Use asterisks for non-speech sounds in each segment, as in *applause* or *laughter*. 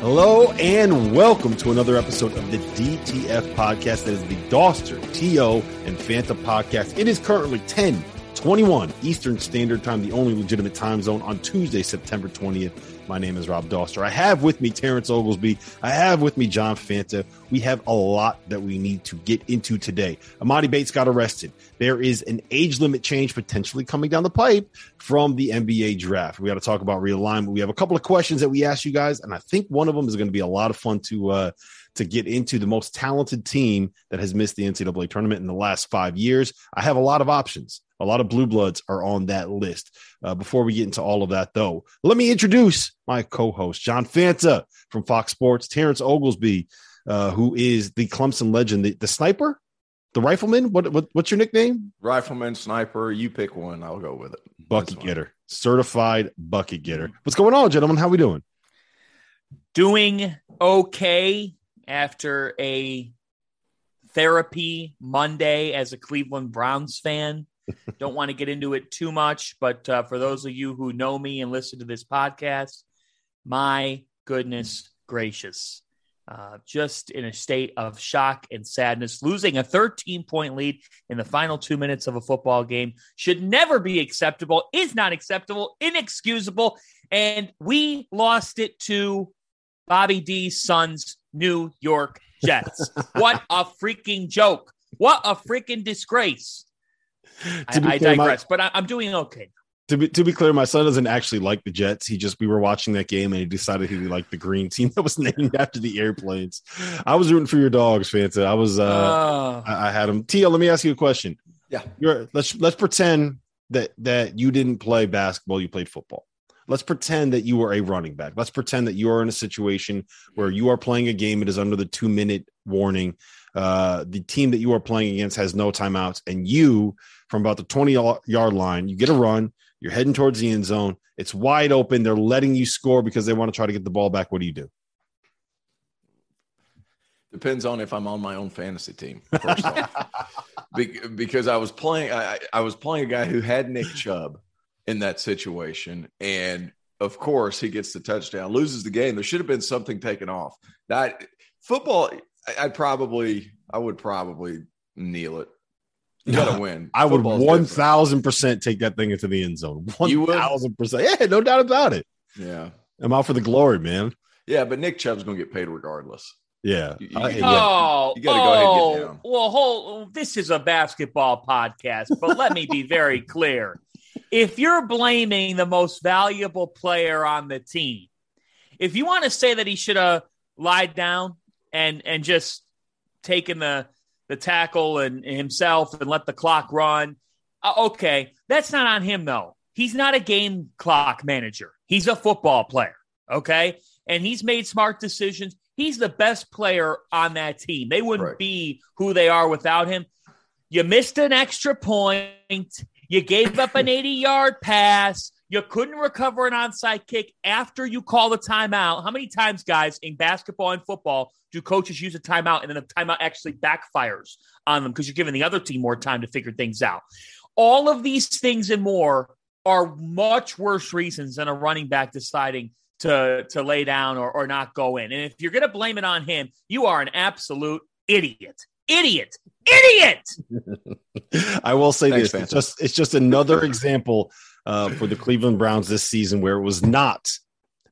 Hello and welcome to another episode of the DTF podcast. That is the Dauster, TO, and Fanta podcast. It is currently 10 21 Eastern Standard Time, the only legitimate time zone on Tuesday, September 20th. My name is Rob Dauster. I have with me Terrence Oglesby. I have with me John Fanta. We have a lot that we need to get into today. Emoni Bates got arrested. There is an age limit change potentially coming down the pipe from the NBA draft. We got to talk about realignment. We have a couple of questions that we asked you guys, and I think one of them is going to be a lot of fun to uh, to get into the most talented team that has missed the NCAA tournament in the last five years. I have a lot of options. A lot of blue bloods are on that list. Uh, before we get into all of that, though, let me introduce my co-host John Fanta from Fox Sports, Terrence Oglesby, uh, who is the Clemson legend, the, the sniper, the rifleman. What, what, what's your nickname? Rifleman, sniper. You pick one. I'll go with it. Bucket getter, certified bucket getter. What's going on, gentlemen? How are we doing? Doing okay after a therapy Monday as a Cleveland Browns fan. Don't want to get into it too much, but uh, for those of you who know me and listen to this podcast, my goodness gracious. Uh, just in a state of shock and sadness, losing a 13 point lead in the final two minutes of a football game should never be acceptable, is not acceptable, inexcusable. And we lost it to Bobby D's sons, New York Jets. what a freaking joke. What a freaking disgrace. I, I, digress, my, but I, I'm doing okay. To be, to be clear, my son doesn't actually like the Jets. He just we were watching that game and he decided he liked the green team *laughs* that was named after the airplanes. I was rooting for your dogs, Fanta. I was uh, uh I, I, had him. Tia, let me ask you a question. Yeah. You're let's let's pretend that that you didn't play basketball, you played football. Let's pretend that you are a running back. Let's pretend that you are in a situation where you are playing a game. It is under the two minute warning. Uh, the team that you are playing against has no timeouts, and you, from about the 20 yard line, you get a run. You're heading towards the end zone. It's wide open. They're letting you score because they want to try to get the ball back. What do you do? Depends on if I'm on my own fantasy team. *laughs* First off, because I was playing, I, I was playing a guy who had Nick Chubb, in that situation. And of course, he gets the touchdown, loses the game. There should have been something taken off. That football, I'd probably, I would probably kneel it. You gotta win. I would one thousand percent take that thing into the end zone. One thousand percent. Yeah, no doubt about it. Yeah, I'm out for the glory, man. Yeah, but Nick Chubb's gonna get paid regardless. Yeah. You, you, you, oh, you gotta oh, go ahead and get oh, down. Well, hold, this is a basketball podcast, but let me be very *laughs* clear if you're blaming the most valuable player on the team, if you want to say that he should have lied down and and just taking the the tackle and, himself and let the clock run, uh, okay, that's not on him though. He's not a game clock manager. He's a football player, okay? And he's made smart decisions. He's the best player on that team. They wouldn't right. be who they are without him. You missed an extra point. You gave up an *laughs* 80 yard pass. You couldn't recover an onside kick after you call the timeout. How many times, guys, in basketball and football do coaches use a timeout and then the timeout actually backfires on them because you're giving the other team more time to figure things out? All of these things and more are much worse reasons than a running back deciding to, to lay down or, or not go in. And if you're going to blame it on him, you are an absolute idiot idiot, idiot. *laughs* I will say Thanks, this: it's just it's just another example uh, for the Cleveland Browns this season where it was not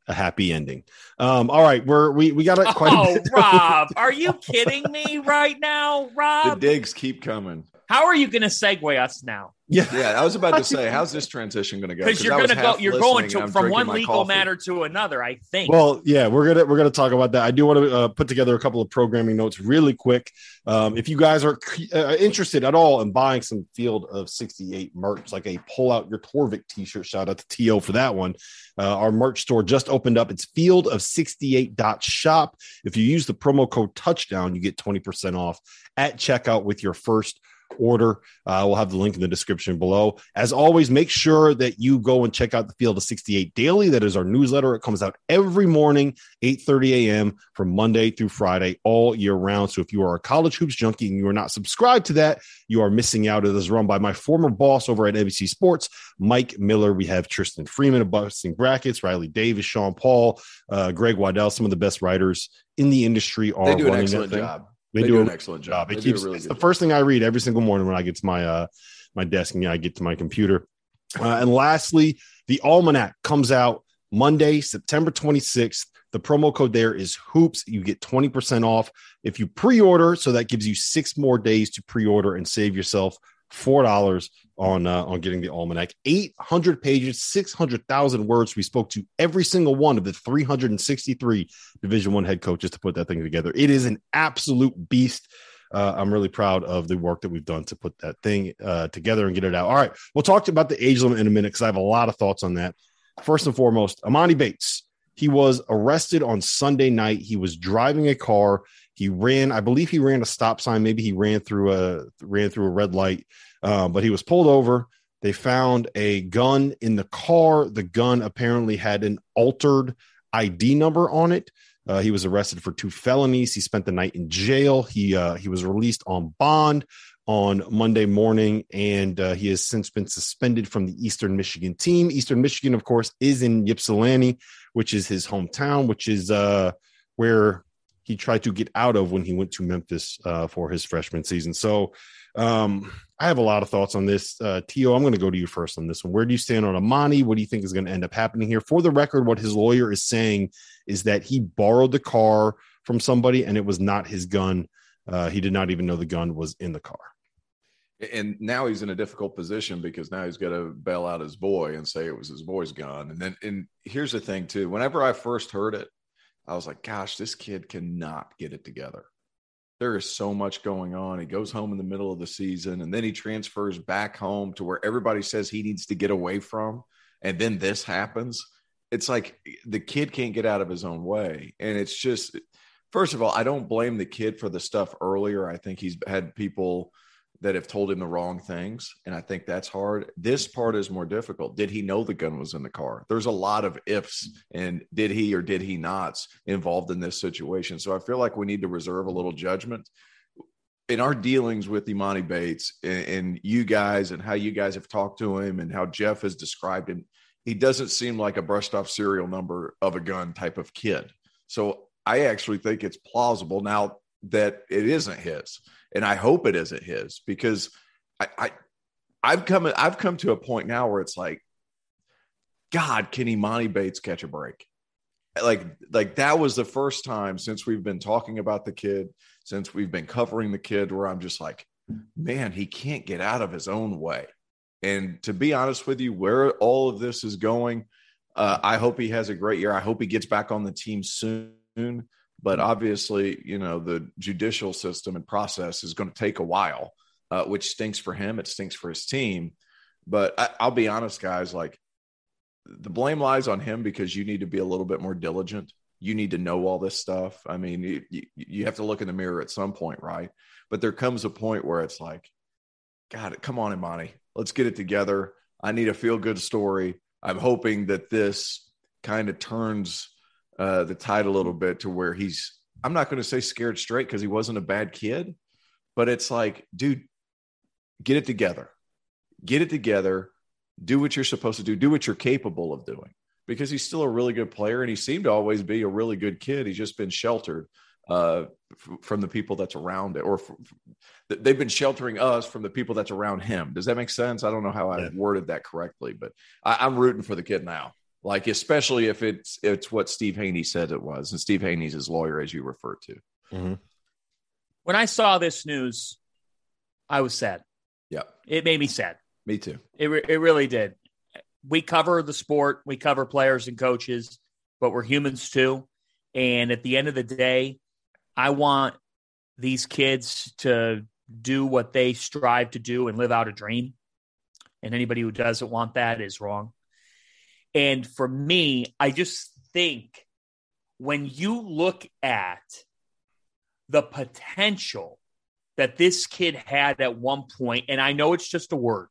a happy ending. Um, all right, we're we we got it quite. Oh, Rob, are you *laughs* kidding me right now, Rob? The digs keep coming. How are you going to segue us now? Yeah, *laughs* yeah. I was about to say, how's this transition going to go? Because you're going to go, you're going to from one legal coffee. matter to another. I think. Well, yeah, we're gonna we're gonna talk about that. I do want to uh, put together a couple of programming notes really quick. Um, if you guys are uh, interested at all in buying some Field of 68 merch, like a pull out your Torvik T-shirt, shout out to To for that one. Uh, our merch store just opened up. It's Field of 68 shop. If you use the promo code Touchdown, you get 20% off at checkout with your first order. Uh, we'll have the link in the description below. As always, make sure that you go and check out the Field of 68 Daily. That is our newsletter. It comes out every morning, 8:30 a.m. from Monday through Friday, all year round. So if you are a college hoops junkie and you are not subscribed to that, you are missing out. It is run by my former boss over at NBC Sports, Mike Miller. We have Tristan Freeman of Busting Brackets, Riley Davis, Sean Paul, uh, Greg Waddell, some of the best writers in the industry are they do an excellent job. They, they do, do, an excellent job. It keeps really it's the job. first thing I read every single morning when I get to my uh my desk and I get to my computer. Uh, and lastly, the almanac comes out Monday, September 26th. The promo code there is hoops. You get 20% off if you pre-order. So that gives you six more days to pre-order and save yourself four dollars on uh, on getting the almanac. Eight hundred pages, six hundred thousand words. We spoke to every single one of the three hundred and sixty three Division One head coaches to put that thing together. It is an absolute beast. Uh, I'm really proud of the work that we've done to put that thing uh, together and get it out. All right, we'll talk about the age limit in a minute because I have a lot of thoughts on that. First and foremost, Emoni Bates. He was arrested on Sunday night. He was driving a car he ran, I believe he ran a stop sign. Maybe he ran through a ran through a red light, uh, but he was pulled over. They found a gun in the car. The gun apparently had an altered ID number on it. Uh, he was arrested for two felonies. He spent the night in jail. He uh, he was released on bond on Monday morning, and uh, he has since been suspended from the Eastern Michigan team. Eastern Michigan, of course, is in Ypsilanti, which is his hometown, which is uh, where he tried to get out of when he went to Memphis uh, for his freshman season. So um, I have a lot of thoughts on this. Uh, Tio, I'm going to go to you first on this one. Where do you stand on Emoni? What do you think is going to end up happening here? For the record, what his lawyer is saying is that he borrowed the car from somebody and it was not his gun. Uh, he did not even know the gun was in the car. And now he's in a difficult position because now he's got to bail out his boy and say it was his boy's gun. And then, and here's the thing too. Whenever I first heard it, I was like, gosh, this kid cannot get it together. There is so much going on. He goes home in the middle of the season and then he transfers back home to where everybody says he needs to get away from. And then this happens. It's like the kid can't get out of his own way. And it's just, first of all, I don't blame the kid for the stuff earlier. I think he's had people that have told him the wrong things. And I think that's hard. This part is more difficult. Did he know the gun was in the car? There's a lot of ifs and did he or did he not involved in this situation. So I feel like we need to reserve a little judgment in our dealings with Emoni Bates and, and you guys and how you guys have talked to him and how Jeff has described him. He doesn't seem like a brushed off serial number of a gun type of kid. So I actually think it's plausible now that it isn't his and I hope it isn't his because I, I I've come I've come to a point now where it's like, God, can Emoni Bates catch a break? Like like that was the first time since we've been talking about the kid, since we've been covering the kid, where I'm just like, man, he can't get out of his own way. And to be honest with you, where all of this is going, uh, I hope he has a great year. I hope he gets back on the team soon. But obviously, you know, the judicial system and process is going to take a while, uh, which stinks for him. It stinks for his team. But I, I'll be honest, guys, like the blame lies on him because you need to be a little bit more diligent. You need to know all this stuff. I mean, you, you, you have to look in the mirror at some point, right? But there comes a point where it's like, God, come on, Emoni, let's get it together. I need a feel good story. I'm hoping that this kind of turns uh, the tide a little bit to where he's I'm not going to say scared straight because he wasn't a bad kid, but it's like, dude, get it together, get it together, do what you're supposed to do, do what you're capable of doing because he's still a really good player and he seemed to always be a really good kid. He's just been sheltered uh, f- from the people that's around it, or f- f- they've been sheltering us from the people that's around him. Does that make sense? I don't know how I yeah. worded that correctly, but I- I'm rooting for the kid now. Like especially if it's it's what Steve Haney said it was, and Steve Haney's his lawyer, as you refer to. Mm-hmm. When I saw this news, I was sad. Yeah. It made me sad. Me too. It, re- it really did. We cover the sport, we cover players and coaches, but we're humans too. And at the end of the day, I want these kids to do what they strive to do and live out a dream. And anybody who doesn't want that is wrong. And for me, I just think when you look at the potential that this kid had at one point, and I know it's just a word,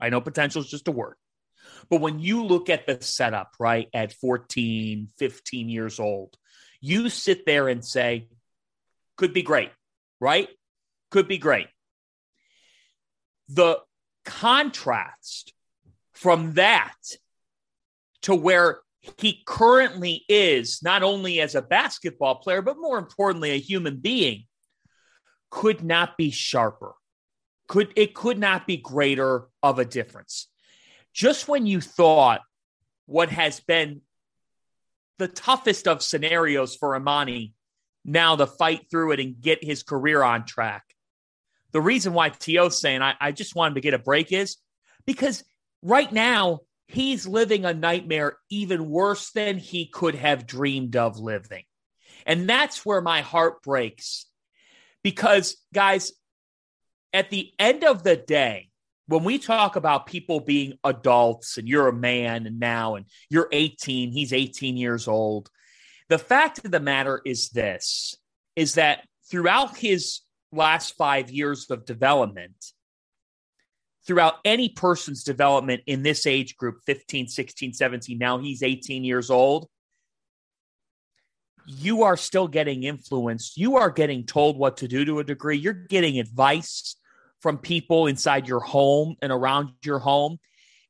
I know potential is just a word. But when you look at the setup, right, at 14, 15 years old, you sit there and say, could be great, right? Could be great. The contrast from that to where he currently is, not only as a basketball player, but more importantly, a human being, could not be sharper. Could it could not be greater of a difference. Just when you thought what has been the toughest of scenarios for Emoni now to fight through it and get his career on track. The reason why T.O.'s saying I, I just wanted to get a break is because right now he's living a nightmare even worse than he could have dreamed of living. And that's where my heart breaks. Because, guys, at the end of the day, when we talk about people being adults and you're a man and now and you're 18, he's 18 years old, the fact of the matter is this is that throughout his last five years of development, throughout any person's development in this age group 15 16 17 now he's 18 years old you are still getting influenced. You are getting told what to do to a degree. You're getting advice from people inside your home and around your home.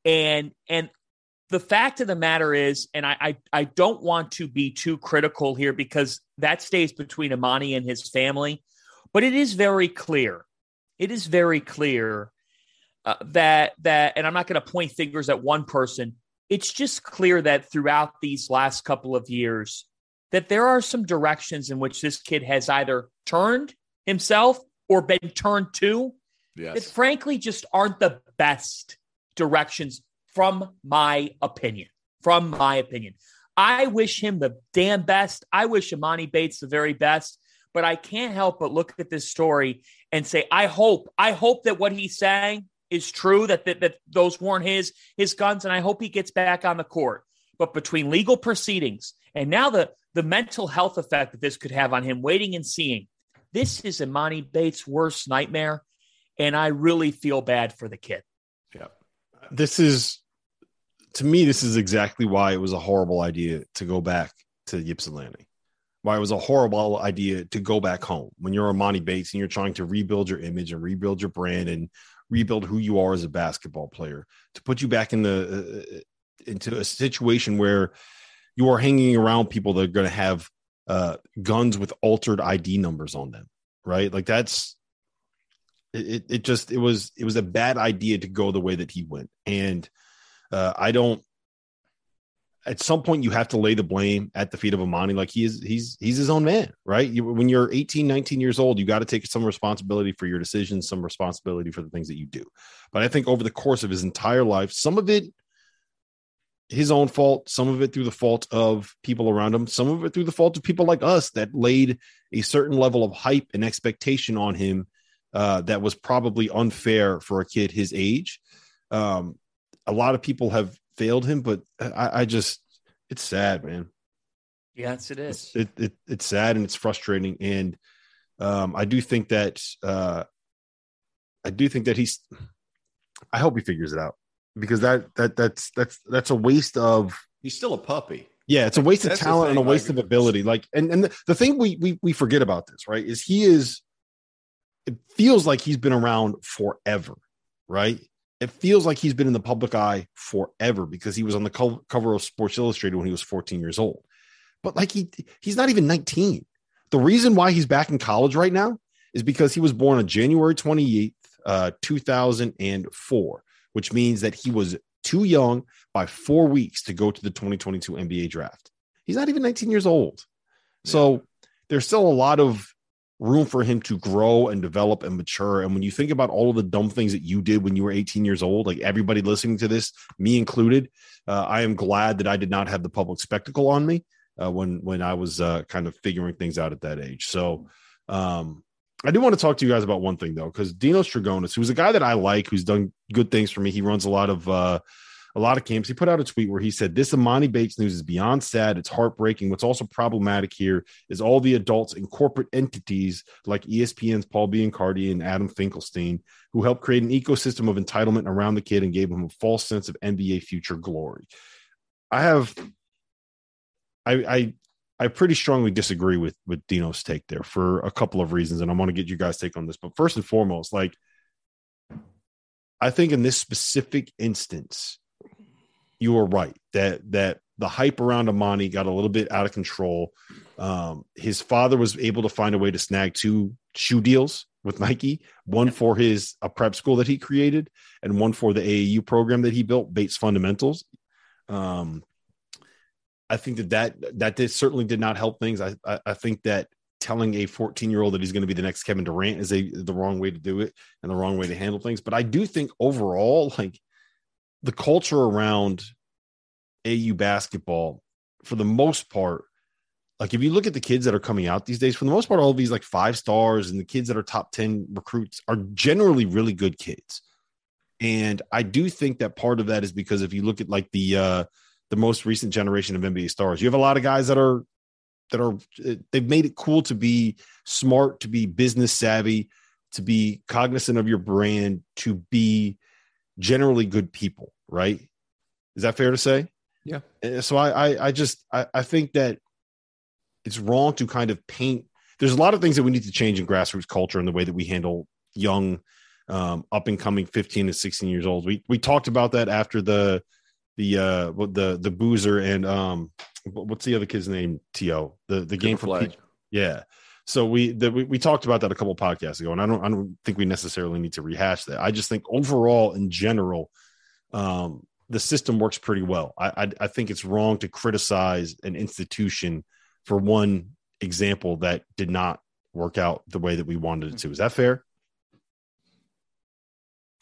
And and the fact of the matter is and I, I i don't want to be too critical here because that stays between emoni and his family but it is very clear. It is very clear uh, that that and i'm not going to point fingers at one person. It's just clear that throughout these last couple of years that there are some directions in which this kid has either turned himself or been turned to yes. that frankly just aren't the best directions from my opinion from my opinion. I wish him the damn best. I wish emoni bates the very best but i can't help but look at this story and say i hope i hope that what he's saying is true that, that that those weren't his his guns, and I hope he gets back on the court. But between legal proceedings and now the the mental health effect that this could have on him, waiting and seeing, this is Emoni Bates' worst nightmare, and I really feel bad for the kid. Yeah, this is to me. This is exactly why it was a horrible idea to go back to Ypsilanti. Why it was a horrible idea to go back home when you're Emoni Bates and you're trying to rebuild your image and rebuild your brand and rebuild who you are as a basketball player, to put you back in the uh, into a situation where you are hanging around people that are going to have uh, guns with altered ID numbers on them, right? Like that's it. It just it was it was a bad idea to go the way that he went, and uh, I don't at some point you have to lay the blame at the feet of Emoni. Like he is, he's he's his own man, right? You, when you're 18, 19 years old, you got to take some responsibility for your decisions, some responsibility for the things that you do. But I think over the course of his entire life, some of it his own fault, some of it through the fault of people around him, some of it through the fault of people like us that laid a certain level of hype and expectation on him uh, that was probably unfair for a kid his age. Um, a lot of people have failed him, but I, I just it's sad, man. Yes, it is. It, it, it's sad and it's frustrating, and um, I do think that uh, I do think that he's. I hope he figures it out because that that that's that's that's a waste of. He's still a puppy. Yeah, it's a waste of talent and a waste like, of ability. Like, and and the, the thing we we we forget about this, right, is he is. It feels like he's been around forever, right? It feels like he's been in the public eye forever because he was on the co- cover of Sports Illustrated when he was 14 years old. But like he he's not even 19. The reason why he's back in college right now is because he was born on January 28th, uh, 2004, which means that he was too young by four weeks to go to the 2022 NBA draft. He's not even 19 years old. Yeah. So there's still a lot of room for him to grow and develop and mature. And when you think about all of the dumb things that you did when you were 18 years old, like everybody listening to this, me included, uh, I am glad that I did not have the public spectacle on me uh, when when I was uh, kind of figuring things out at that age. So um, I do want to talk to you guys about one thing though, because Dinos Trigonis, who's a guy that I like, who's done good things for me. He runs a lot of uh, a lot of camps. He put out a tweet where he said, This Emoni Bates news is beyond sad. It's heartbreaking. What's also problematic here is all the adults and corporate entities like ESPN's Paul Biancardi and Adam Finkelstein, who helped create an ecosystem of entitlement around the kid and gave him a false sense of NBA future glory. I have I I I pretty strongly disagree with with Dino's take there for a couple of reasons, and I want to get you guys' take on this. But first and foremost, like I think in this specific instance, you were right that that the hype around Emoni got a little bit out of control. Um, his father was able to find a way to snag two shoe deals with Nike, one for his a prep school that he created, and one for the AAU program that he built, Bates Fundamentals. Um, I think that that that did, certainly did not help things. I, I, I think that telling a 14 year old that he's going to be the next Kevin Durant is a the wrong way to do it and the wrong way to handle things. But I do think overall, *laughs* like the culture around AU basketball, for the most part, like if you look at the kids that are coming out these days, for the most part, all these like five stars and the kids that are top 10 recruits are generally really good kids. And I do think that part of that is because if you look at like the uh the most recent generation of NBA stars, you have a lot of guys that are that are they've made it cool to be smart, to be business savvy, to be cognizant of your brand, to be generally good people, right? Is that fair to say? Yeah. So I, I, I just, I, I think that it's wrong to kind of paint. There's a lot of things that we need to change in grassroots culture and the way that we handle young, um, up and coming 15 to 16 years old. We we talked about that after the the uh the the boozer and um what's the other kid's name? To the the game for P- yeah. So we, the, we we talked about that a couple podcasts ago, and I don't I don't think we necessarily need to rehash that. I just think overall, in general, um, the system works pretty well. I, I I think it's wrong to criticize an institution for one example that did not work out the way that we wanted it to. Is that fair?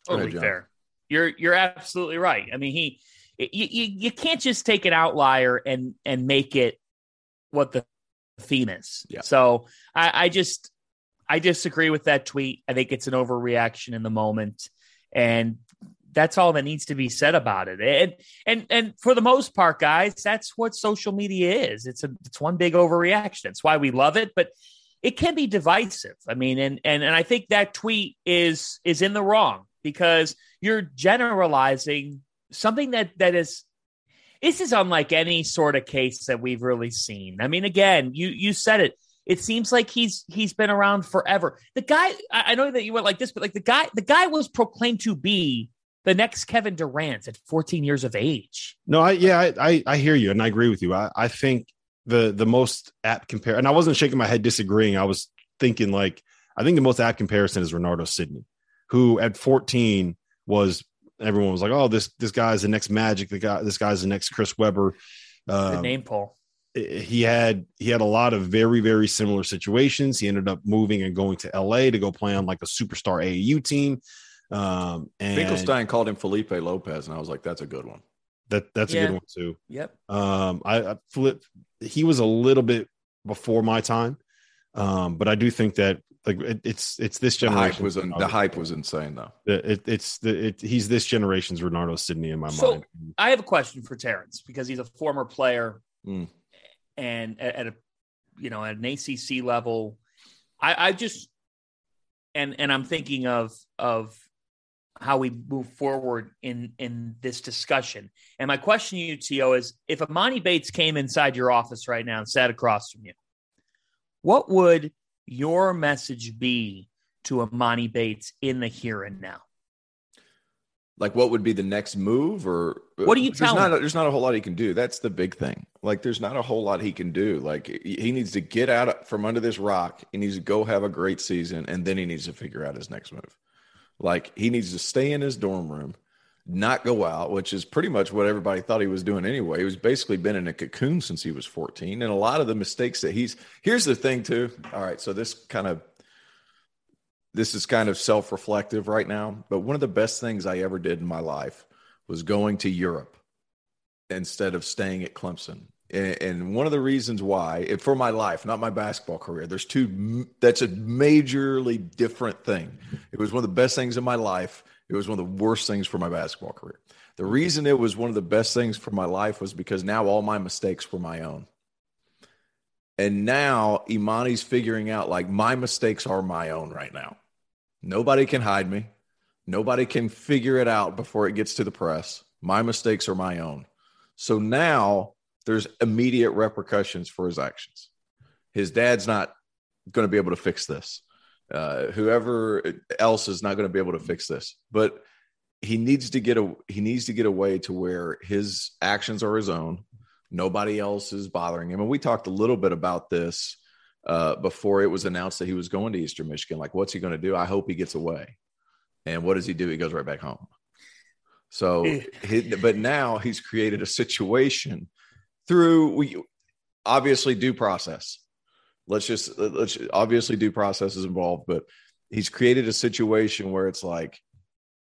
Totally fair. You're you're absolutely right. I mean, he you, you you can't just take an outlier and and make it what the is. Yeah. So I, I just I disagree with that tweet. I think it's an overreaction in the moment, and that's all that needs to be said about it. And and and for the most part, guys, that's what social media is. It's a it's one big overreaction. It's why we love it, but it can be divisive. I mean, and and and I think that tweet is is in the wrong because you're generalizing something that that is this is unlike any sort of case that we've really seen. I mean, again, you you said it. It seems like he's he's been around forever. The guy, I know that you went like this, but like the guy, the guy was proclaimed to be the next Kevin Durant at 14 years of age. No, I yeah, I I, I hear you and I agree with you. I, I think the the most apt compare, and I wasn't shaking my head disagreeing. I was thinking like I think the most apt comparison is Renardo Sidney, who at 14 was everyone was like, "Oh, this this guy's the next Magic. The guy, this guy's the next Chris Webber." Um, the name Paul. He had he had a lot of very very similar situations. He ended up moving and going to L.A. to go play on like a superstar AAU team. Um, and Finkelstein called him Felipe Lopez, and I was like, "That's a good one." That that's yeah. a good one too. Yep. Um, I, I flip. He was a little bit before my time, um, but I do think that like it, it's it's this generation. The hype was the hype was insane though. It, it's the it, he's this generation's Renardo Sidney in my so, mind. I have a question for Terrence because he's a former player mm. and at, at, a you know at an ACC level. I, I just and and I'm thinking of of how we move forward in in this discussion. And my question to you, To, is if Emoni Bates came inside your office right now and sat across from you, what would your message be to Emoni Bates in the here and now? Like, what would be the next move, or uh, what do you tell there's him? Not, there's not a whole lot he can do. That's the big thing. Like, there's not a whole lot he can do. Like, he needs to get out from under this rock. He needs to go have a great season, and then he needs to figure out his next move. Like, he needs to stay in his dorm room not go out, which is pretty much what everybody thought he was doing anyway. He was basically been in a cocoon since he was 14. And a lot of the mistakes that he's here's the thing, too. All right, so this kind of this is kind of self-reflective right now, but one of the best things I ever did in my life was going to Europe instead of staying at Clemson. And, one of the reasons why, for my life, not my basketball career, there's two, that's a majorly different thing. It was one of the best things in my life it was one of the worst things for my basketball career. The reason it was one of the best things for my life was because now all my mistakes were my own. And now Emoni's figuring out like my mistakes are my own right now. Nobody can hide me. Nobody can figure it out before it gets to the press. My mistakes are my own. So now there's immediate repercussions for his actions. His dad's not going to be able to fix this. Uh, whoever else is not going to be able to fix this. But he needs to get a he needs to get away to where his actions are his own. Nobody else is bothering him. And we talked a little bit about this uh, before it was announced that he was going to Eastern Michigan. Like, what's he going to do? I hope he gets away. And what does he do? He goes right back home. So, he, but now he's created a situation through we obviously due process let's just let's obviously due process is involved, but he's created a situation where it's like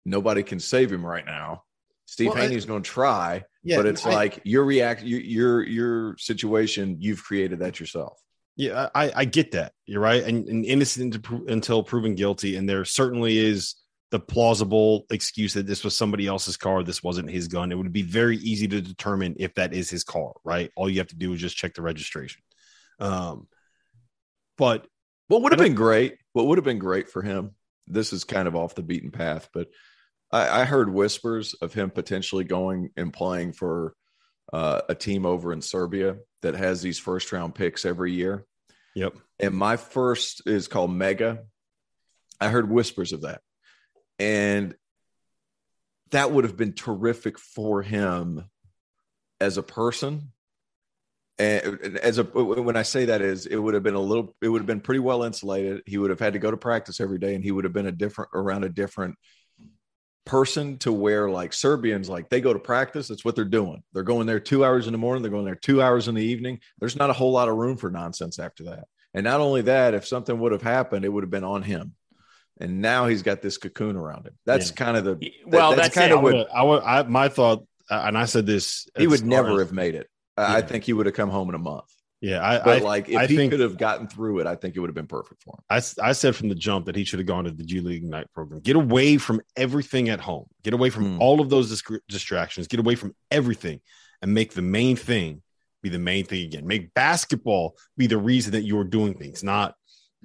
nobody can save him right now. Steve well, Haney's going to try, yeah, but it's I, like your react, your, your your situation, you've created that yourself. Yeah, I, I get that. You're right, and, and innocent until proven guilty, and there certainly is the plausible excuse that this was somebody else's car, this wasn't his gun. It would be very easy to determine if that is his car, right? All you have to do is just check the registration. Um, but what would have been great, what would have been great for him, this is kind of off the beaten path, but I, I heard whispers of him potentially going and playing for uh, a team over in Serbia that has these first round picks every year. Yep. And my first is called Mega. I heard whispers of that. And that would have been terrific for him as a person and as a when I say that is it would have been a little it would have been pretty well insulated. He would have had to go to practice every day, and he would have been a different around a different person to where like Serbians like they go to practice. That's what they're doing. They're going there two hours in the morning. They're going there two hours in the evening. There's not a whole lot of room for nonsense after that. And not only that, if something would have happened, it would have been on him. And now he's got this cocoon around him. That's yeah. kind of the well. That's, that's kind it. of what I would. I, my thought, uh, and I said this. He would never have made it. Yeah. I think he would have come home in a month. Yeah, I, but I, like if I he think, could have gotten through it, I think it would have been perfect for him. I, I said from the jump that he should have gone to the G League Ignite program. Get away from everything at home. Get away from mm. all of those distractions. Get away from everything, and make the main thing be the main thing again. Make basketball be the reason that you're doing things, not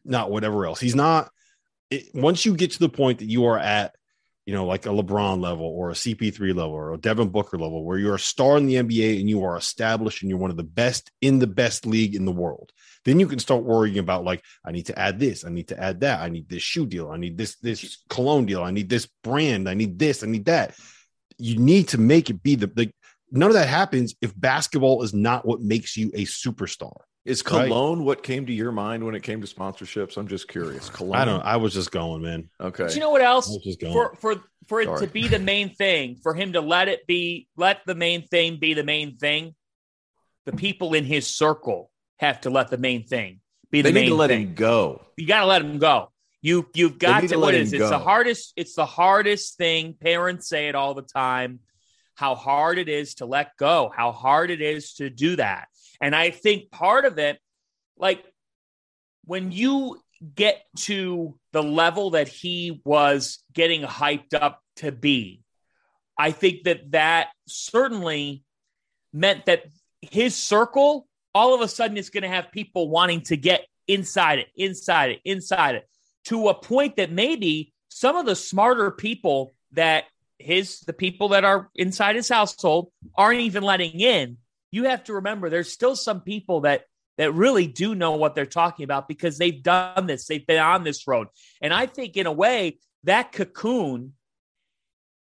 not whatever else. He's not. It, once you get to the point that you are at you know, like a LeBron level or a CP3 level or a Devin Booker level, where you're a star in the NBA and you are established and you're one of the best in the best league in the world, then you can start worrying about like, I need to add this, I need to add that, I need this shoe deal, I need this this cologne deal, I need this brand, I need this, I need that. You need to make it be the like. None of that happens if basketball is not what makes you a superstar. Is cologne right. what came to your mind when it came to sponsorships? I'm just curious. Cologne. I don't. I was just going, man. Okay. But you know what else? For for for it Sorry. to be the main thing, for him to let it be, let the main thing be the main thing. The people in his circle have to let the main thing be the they main. Need to let thing. him go. You got to let him go. You you've got to. to what is? It's the hardest. It's the hardest thing. Parents say it all the time. How hard it is to let go. How hard it is to do that and I think part of it, like when you get to the level that he was getting hyped up to be, I think that that certainly meant that his circle all of a sudden is going to have people wanting to get inside it, inside it, inside it, to a point that maybe some of the smarter people that his the people that are inside his household aren't even letting in you have to remember there's still some people that that really do know what they're talking about because they've done this, they've been on this road. And I think in a way that cocoon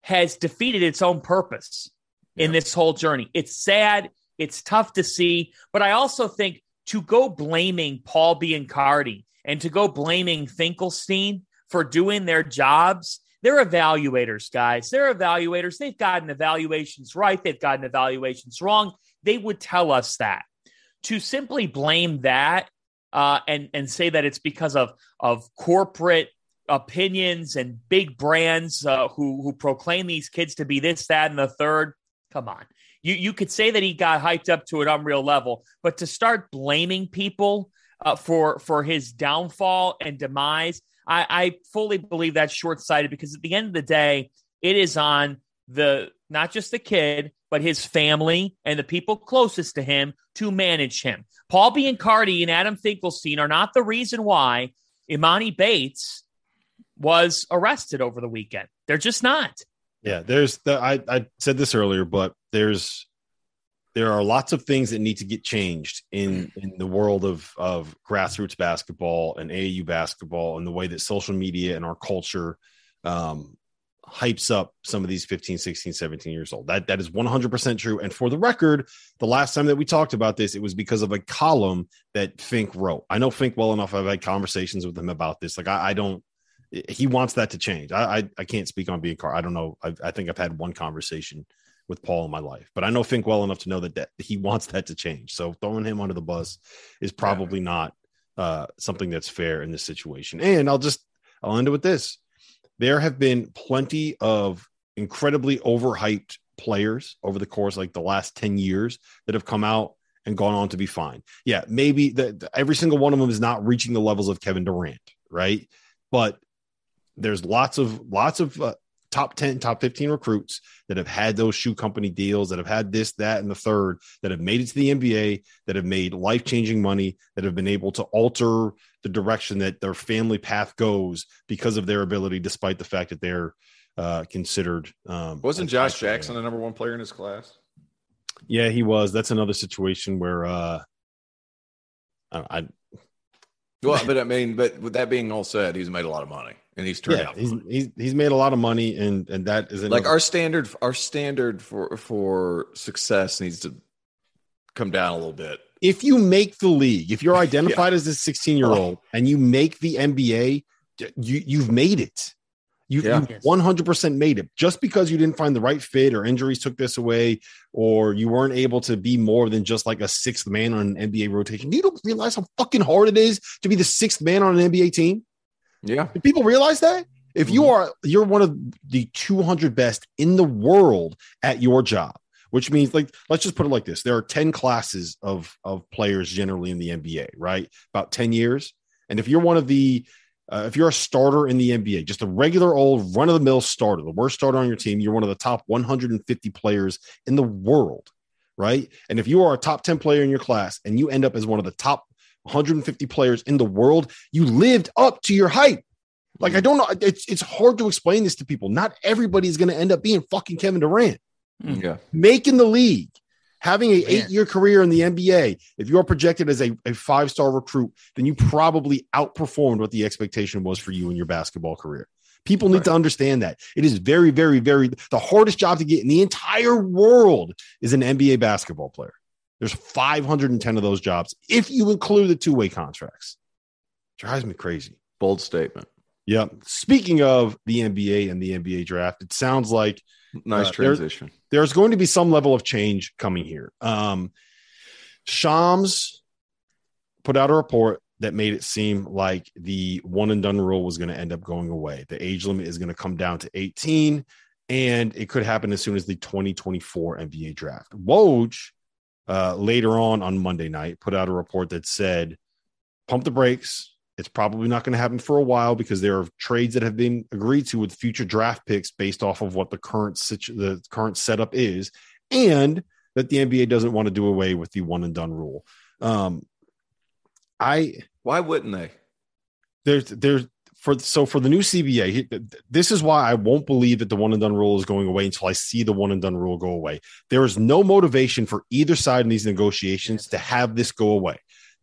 has defeated its own purpose yeah. in this whole journey. It's sad, it's tough to see, but I also think to go blaming Paul Biancardi and to go blaming Finkelstein for doing their jobs They're evaluators, guys. They're evaluators. They've gotten evaluations right. They've gotten evaluations wrong. They would tell us that. To simply blame that uh, and and say that it's because of of corporate opinions and big brands uh, who who proclaim these kids to be this, that, and the third. Come on, you you could say that he got hyped up to an unreal level, but to start blaming people uh, for for his downfall and demise, I, I fully believe that's short sighted because at the end of the day, it is on the not just the kid, but his family and the people closest to him to manage him. Paul Biancardi and Adam Finkelstein are not the reason why Emoni Bates was arrested over the weekend. They're just not. Yeah, there's the I, I said this earlier, but there's there are lots of things that need to get changed in in the world of of grassroots basketball and AAU basketball and the way that social media and our culture um, hypes up some of these 15 16 17 years old that that is 100% true and for the record the last time that we talked about this it was because of a column that fink wrote i know fink well enough i've had conversations with him about this like i, I don't he wants that to change. I I, I can't speak on being car. I don't know. I, I, think I've had one conversation with Paul in my life, but I know Fink well enough to know that, that he wants that to change. So throwing him under the bus is probably yeah. not uh, something that's fair in this situation. And I'll just I'll end it with this: there have been plenty of incredibly overhyped players over the course like the last 10 years that have come out and gone on to be fine. Yeah, maybe the, every single one of them is not reaching the levels of Kevin Durant, right? But there's lots of lots of uh, top 10 top 15 recruits that have had those shoe company deals that have had this that and the third that have made it to the nba that have made life-changing money that have been able to alter the direction that their family path goes because of their ability despite the fact that they're uh, considered um, wasn't josh jackson the number one player in his class? Yeah he was. That's another situation where uh I, well, but I mean, but with that being all said, he's made a lot of money and he's turned yeah, out. He's, he's he's made a lot of money, and and that is like our standard. Our standard for for success needs to come down a little bit. If you make the league, if you're *laughs* identified yeah. as a 16 year old and you make the NBA, you you've made it. You, yeah. you 100% made it. Just because you didn't find the right fit or injuries took this away, or you weren't able to be more than just like a sixth man on an NBA rotation. You don't realize how fucking hard it is to be the sixth man on an NBA team. Yeah. Do people realize that? If you mm-hmm. are, you're one of the 200 best in the world at your job, which means like, let's just put it like this. There are 10 classes of, of players generally in the NBA, right? About 10 years. And if you're one of the uh, if you're a starter in the NBA, just a regular old run of the mill starter, the worst starter on your team, you're one of the top 150 players in the world, right? And if you are a top 10 player in your class and you end up as one of the top 150 players in the world, you lived up to your hype. Like I don't know, it's it's hard to explain this to people. Not everybody is going to end up being fucking Kevin Durant. Yeah, making the league, having oh, an eight year career in the NBA, if you're projected as a, a five star recruit, then you probably outperformed what the expectation was for you in your basketball career. People need right. to understand that it is very, very, very the hardest job to get in the entire world is an NBA basketball player. There's 510 of those jobs if you include the two way contracts. Drives me crazy. Bold statement. Yep. Speaking of the NBA and the NBA draft, it sounds like Nice uh, transition. There, there's going to be some level of change coming here. Um, Shams put out a report that made it seem like the one and done rule was going to end up going away. The age limit is going to come down to 18, and it could happen as soon as the 2024 NBA draft. Woj uh, later on on Monday night put out a report that said, pump the brakes. It's probably not going to happen for a while because there are trades that have been agreed to with future draft picks based off of what the current situ- the current setup is, and that the NBA doesn't want to do away with the one and done rule. Um, I why wouldn't they? There's there's for so for the new CBA, this is why I won't believe that the one and done rule is going away until I see the one and done rule go away. There is no motivation for either side in these negotiations to have this go away.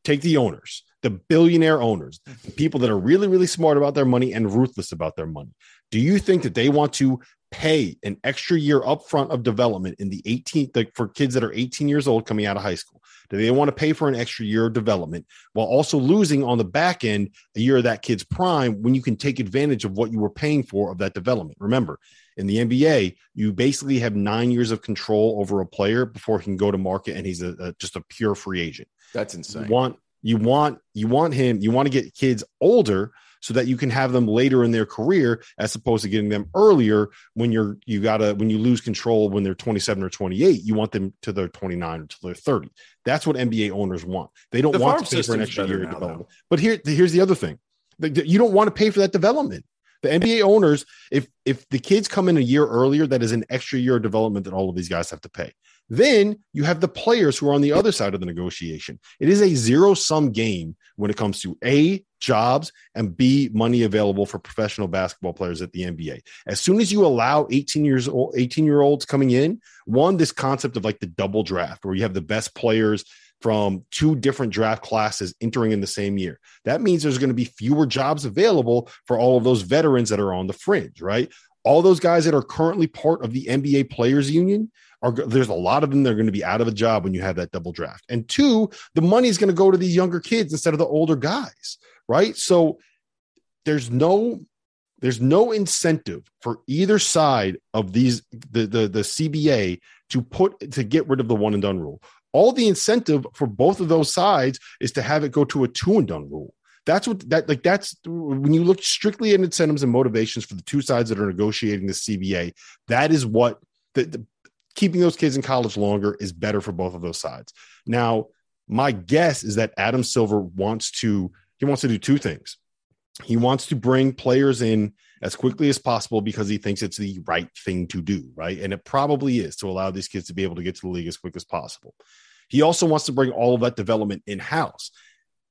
Take the owners the billionaire owners, mm-hmm. the people that are really, really smart about their money and ruthless about their money. Do you think that they want to pay an extra year upfront of development in the 18th like for kids that are 18 years old coming out of high school? Do they want to pay for an extra year of development while also losing on the back end a year of that kid's prime when you can take advantage of what you were paying for of that development? Remember, in the NBA, you basically have nine years of control over a player before he can go to market and he's a, a just a pure free agent. That's insane. You want you want you want him. You want to get kids older so that you can have them later in their career as opposed to getting them earlier when you're you gotta when you lose control when they're 27 or 28 you want them to their 29 or to their 30 that's what nba owners want they don't the want to pay for an extra year of development though. but here here's the other thing you don't want to pay for that development the NBA owners, if if the kids come in a year earlier, that is an extra year of development that all of these guys have to pay. Then you have the players who are on the other side of the negotiation. It is a zero sum game when it comes to A, jobs, and B, money available for professional basketball players at the NBA. As soon as you allow 18 years old, 18 year olds coming in, one, this concept of like the double draft where you have the best players from two different draft classes entering in the same year. That means there's going to be fewer jobs available for all of those veterans that are on the fringe, right? All those guys that are currently part of the NBA Players Union are there's a lot of them that are going to be out of a job when you have that double draft. And two, the money is going to go to these younger kids instead of the older guys, right? So there's no there's no incentive for either side of these the the, the CBA to put to get rid of the one and done rule. All the incentive for both of those sides is to have it go to a two and done rule. That's what that like that's when you look strictly at incentives and motivations for the two sides that are negotiating the CBA, that is what the, the keeping those kids in college longer is better for both of those sides. Now, my guess is that Adam Silver wants to he wants to do two things. He wants to bring players in as quickly as possible because he thinks it's the right thing to do, right? And it probably is to allow these kids to be able to get to the league as quick as possible. He also wants to bring all of that development in house.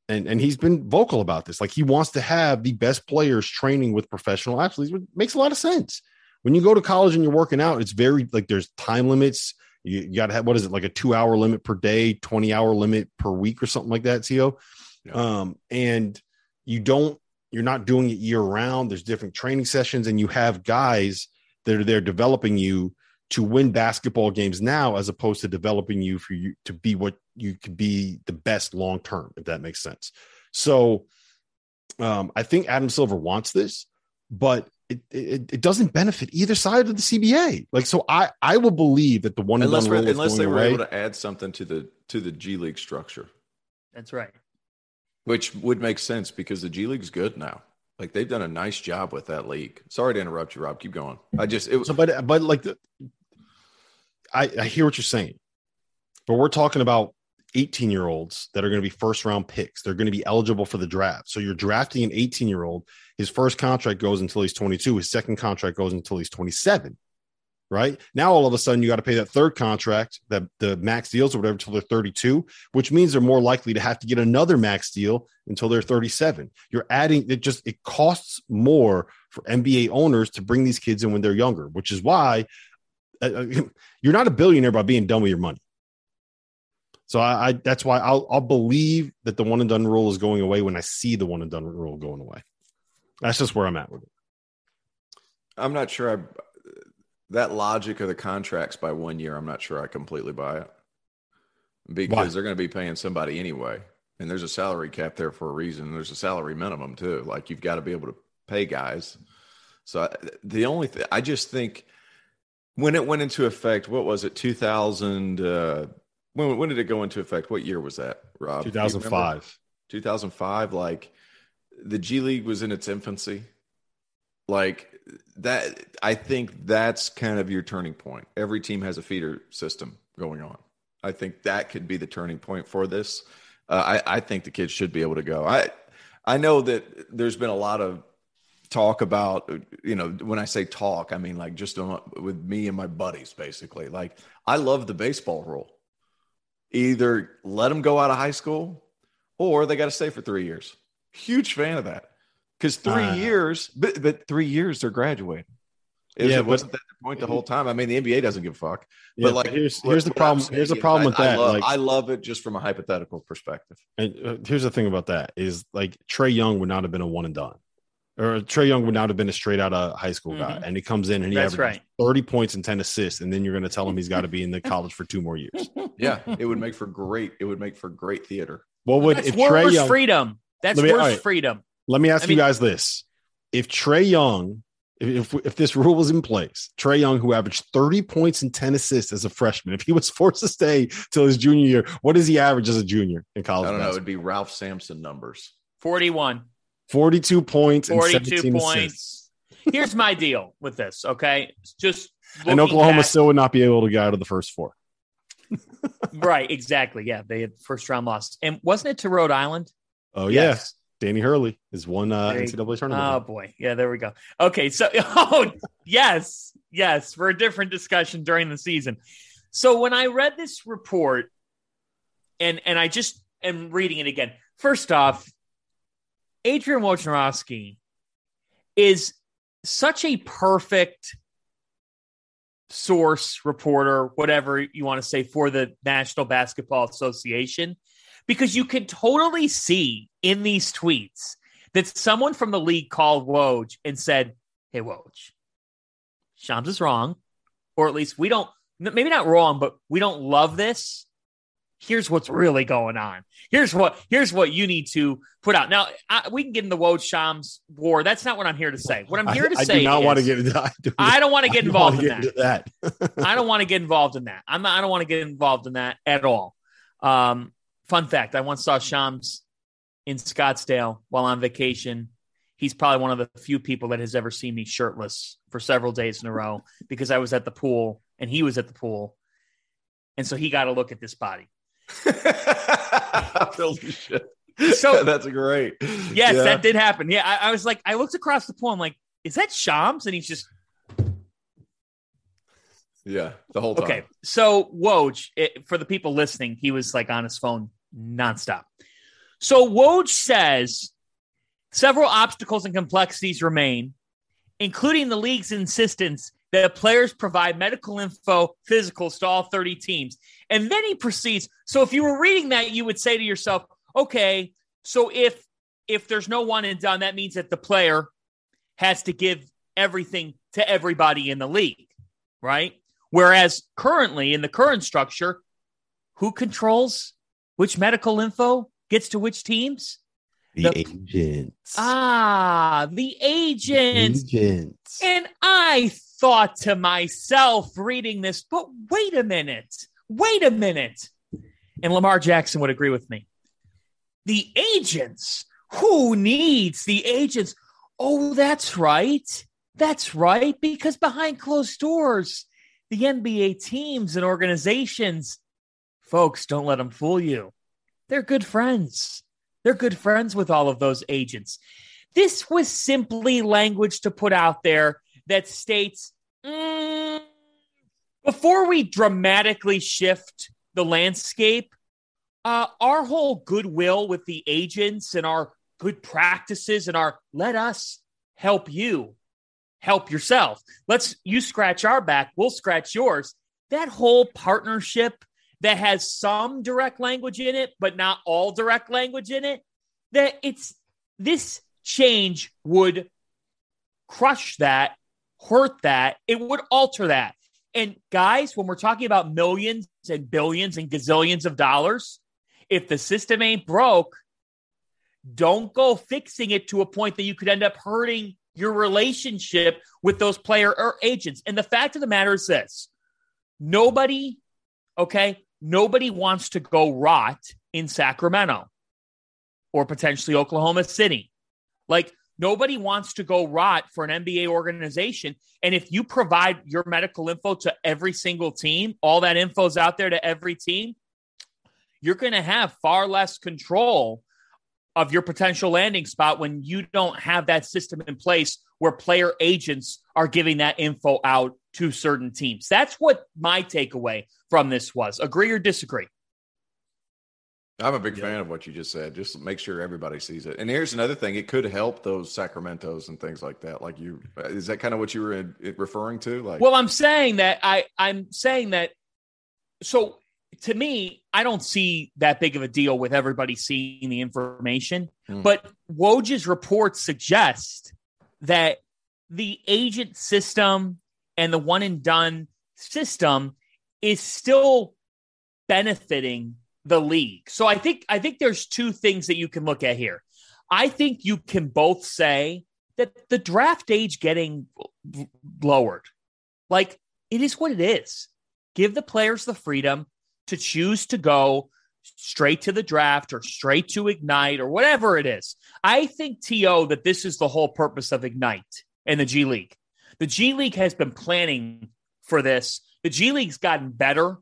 And, and he's been vocal about this. Like he wants to have the best players training with professional athletes, which makes a lot of sense when you go to college and you're working out, it's very like there's time limits. You, you got to have what is it like a two hour limit per day, 20 hour limit per week or something like that, CO. Yeah. Um, and you don't, you're not doing it year round. There's different training sessions, and you have guys that are there developing you to win basketball games now, as opposed to developing you for you to be what you could be the best long term, if that makes sense. So, um, I think Adam Silver wants this, but it, it, it doesn't benefit either side of the CBA. Like so, I I will believe that the one unless unless they were away. able to add something to the to the G League structure. That's right. Which would make sense because the G League's good now. Like they've done a nice job with that league. Sorry to interrupt you, Rob. Keep going. I just it was so, but but like the, I I hear what you're saying, but we're talking about 18 year olds that are going to be first round picks. They're going to be eligible for the draft. So you're drafting an 18 year old. His first contract goes until he's 22. His second contract goes until he's 27. Right now, all of a sudden, you got to pay that third contract, that the max deals or whatever, until they're 32, which means they're more likely to have to get another max deal until they're 37. You're adding it, just it costs more for NBA owners to bring these kids in when they're younger, which is why uh, uh *laughs* you're not a billionaire by being done with your money. So I, I, that's why I'll I'll believe that the one and done rule is going away when I see the one and done rule going away. That's just where I'm at with it. I'm not sure I that logic of the contracts by one year. I'm not sure I completely buy it because why? they're going to be paying somebody anyway, and there's a salary cap there for a reason. There's a salary minimum too. Like you've got to be able to pay guys. So the only thing I just think when it went into effect, what was it, 2000? Uh, when, when did it go into effect? What year was that, Rob? 2005. 2005. Like the G League was in its infancy. Like that, I think that's kind of your turning point. Every team has a feeder system going on. I think that could be the turning point for this. Uh, I, I think the kids should be able to go. I, I know that there's been a lot of talk about you know when i say talk i mean like just with me and my buddies basically like i love the baseball rule either let them go out of high school or they got to stay for three years. Huge fan of that because three uh, years, but, but three years they're graduating. It yeah, wasn't that the point the whole time. I mean, the NBA doesn't give a fuck. Yeah, but like, here's here's the problem. Here's the problem with that. I love, like, I love it just from a hypothetical perspective. And uh, here's the thing about that is like Trae Young would not have been a one and done. Or Trae Young would not have been a straight out of high school guy, mm-hmm. and he comes in and he has right. 30 points and 10 assists, and then you're going to tell him he's got to be in the college for two more years. *laughs* Yeah, it would make for great. It would make for great theater. What would That's if Trae Young freedom? That's worse right, freedom. Let me ask I you mean, guys this: If Trae Young, if if this rule was in place, Trae Young, who averaged 30 points and 10 assists as a freshman, if he was *laughs* forced to stay till his junior year, what does he average as a junior in college? I don't basketball? know. It'd be Ralph Sampson numbers. 41. 42 points 42 points. Assists. Here's my deal with this, okay? Just and Oklahoma still would not be able to get out of the first four. *laughs* right, exactly. Yeah, they had first round loss. And wasn't it to Rhode Island? Oh, yes. yeah. Danny Hurley is one uh, NCAA tournament. Oh, boy. Yeah, there we go. Okay, so, *laughs* oh, yes, yes, for a different discussion during the season. So when I read this report, and and I just am reading it again. First off, Adrian Wojnarowski is such a perfect source, reporter, whatever you want to say, for the National Basketball Association, because you can totally see in these tweets that someone from the league called Woj and said, Hey, Woj, Shams is wrong, or at least we don't, maybe not wrong, but we don't love this here's what's really going on. Here's what here's what you need to put out. Now I, we can get in the Woj Shams war. That's not what I'm here to say. What I'm here to I, say, I do not is, want to get. Into, *laughs* I, do, I don't want to get involved in that. that. I don't want to get involved in that. I'm not. I don't want to get involved in that at all. Um, fun fact: I once saw Shams in Scottsdale while on vacation. He's probably one of the few people that has ever seen me shirtless for several days in a row because I was at the pool and he was at the pool. And so he got a look at this body. *laughs* Holy shit. So *laughs* that's great. Yes, yeah. that did happen. Yeah, I, I, was like, I looked across the pool. I'm like, is that Shams? And he's just. Yeah, the whole time. Okay, so Woj, it, for the people listening, he was like on his phone nonstop. So Woj says several obstacles and complexities remain, including the league's insistence that players provide medical info, physicals to all 30 teams. And then he proceeds. So if you were reading that, you would say to yourself, okay, so if if there's no one and done, that means that the player has to give everything to everybody in the league, right? Whereas currently in the current structure, who controls which medical info gets to which teams? The, the agents. Ah, the agents. The agents. And I thought to myself reading this, but wait a minute, wait a minute. And Lamar Jackson would agree with me. The agents, who needs the agents? Oh, that's right. That's right. Because behind closed doors, the NBA teams and organizations, folks, don't let them fool you. They're good friends. They're good friends with all of those agents. This was simply language to put out there that states Mm, before we dramatically shift the landscape, uh, our whole goodwill with the agents and our good practices and our let us help you help yourself. Let's you scratch our back, we'll scratch yours. That whole partnership that has some direct language in it, but not all direct language in it, that it's this change would crush that hurt that, it would alter that. And guys, when we're talking about millions and billions and gazillions of dollars, if the system ain't broke, don't go fixing it to a point that you could end up hurting your relationship with those player or agents. And the fact of the matter is this nobody, okay, nobody wants to go rot in Sacramento or potentially Oklahoma City. Like, Nobody wants to go rot for an NBA organization. And if you provide your medical info to every single team, all that info is out there to every team, you're going to have far less control of your potential landing spot when you don't have that system in place where player agents are giving that info out to certain teams. That's what my takeaway from this was. Agree or disagree? I'm a big yeah. fan of what you just said. Just make sure everybody sees it. And here's another thing: it could help those Sacramentos and things like that. Like you, is that kind of what you were referring to? Like, well, I'm saying that I I'm saying that. So to me, I don't see that big of a deal with everybody seeing the information. Hmm. But Woj's reports suggest that the agent system and the one and done system is still benefiting the league. So I think I think there's two things that you can look at here. I think you can both say that the draft age getting lowered. Like it is what it is. Give the players the freedom to choose to go straight to the draft or straight to Ignite or whatever it is. I think, T.O., that this is the whole purpose of Ignite and the G League. The G League has been planning for this. The G League's gotten better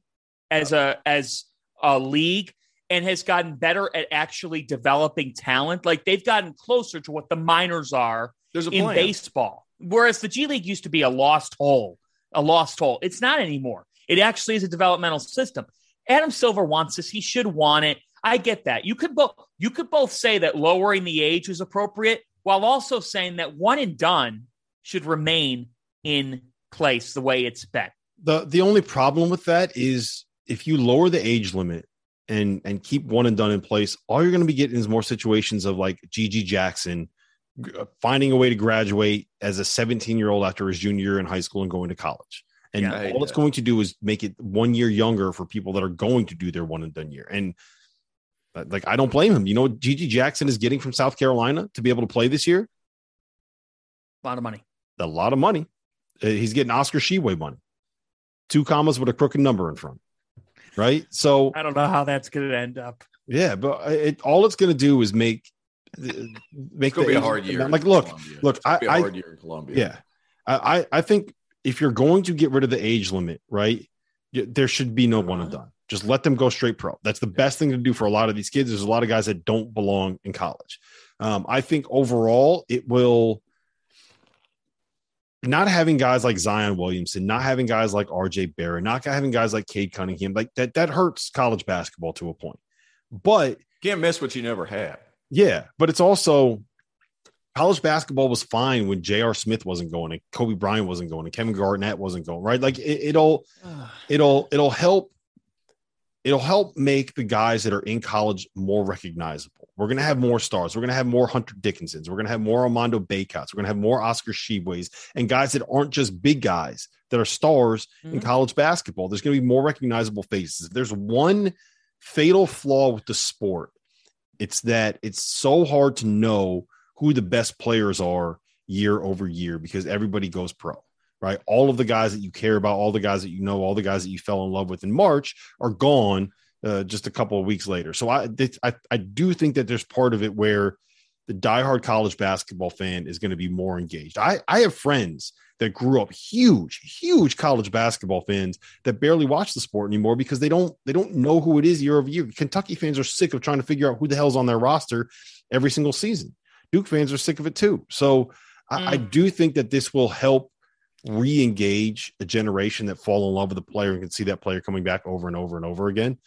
as a as a league and has gotten better at actually developing talent. Like they've gotten closer to what the minors are There's a in plan. baseball. Whereas the G League used to be a lost hole, a lost hole. It's not anymore. It actually is a developmental system. Adam Silver wants this. He should want it. I get that. You could both you could both say that lowering the age is appropriate while also saying that one and done should remain in place the way it's been. The the only problem with that is if you lower the age limit and and keep one and done in place, all you're going to be getting is more situations of like GG Jackson uh, finding a way to graduate as a 17 year old after his junior year in high school and going to college. And Yeah, I hate all it's going to do is make it one year younger for people that are going to do their one and done year. And uh, like, I don't blame him. You know what GG Jackson is getting from South Carolina to be able to play this year? A lot of money. A lot of money. Uh, he's getting Oscar Tshiebwe money, two commas with a crooked number in front. Right. So, I don't know how that's going to end up. yeah, but it, all it's going to do is make, make It's the be a hard year. Like, look, Columbia. look, It's gonna be a I- I- hard year in Columbia. Yeah. I, I I think if you're going to get rid of the age limit, right, there should be no one and done. Just let them go straight pro. That's the best thing to do for a lot of these kids. There's a lot of guys that don't belong in college. Um, I think overall it will not having guys like Zion Williamson, not having guys like RJ Barrett, not having guys like Cade Cunningham, like that that hurts college basketball to a point. But Can't miss what you never had. yeah, but it's also college basketball was fine when J.R. Smith wasn't going and Kobe Bryant wasn't going and Kevin Garnett wasn't going, right? Like it, it'll *sighs* it'll it'll help it'll help make the guys that are in college more recognizable. We're gonna have more stars. We're gonna have more Hunter Dickinsons. We're gonna have more Armando Bacots. We're gonna have more Oscar Tshiebwes and guys that aren't just big guys that are stars in Mhm. college basketball. There's gonna be more recognizable faces. If there's one fatal flaw with the sport, it's that it's so hard to know who the best players are year over year because everybody goes pro, right? All of the guys that you care about, all the guys that you know, all the guys that you fell in love with in March are gone uh, just a couple of weeks later. So I, I, I do think that there's part of it where the diehard college basketball fan is going to be more engaged. I, I have friends that grew up huge, huge college basketball fans that barely watch the sport anymore because they don't they don't know who it is year over year. Kentucky fans are sick of trying to figure out who the hell's on their roster every single season. Duke fans are sick of it too. So I, I do think that this will help re-engage a generation that fall in love with the player and can see that player coming back over and over and over again.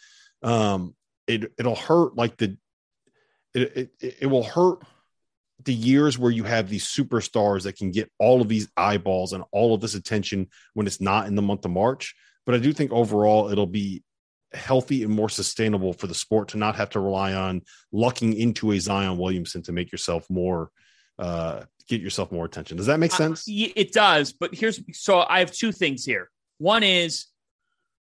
Um, it it'll hurt like the it, it it will hurt the years where you have these superstars that can get all of these eyeballs and all of this attention when it's not in the month of March. But I do think overall it'll be healthy and more sustainable for the sport to not have to rely on lucking into a Zion Williamson to make yourself more uh get yourself more attention. Does that make sense? It does, but here's so I have two things here. One is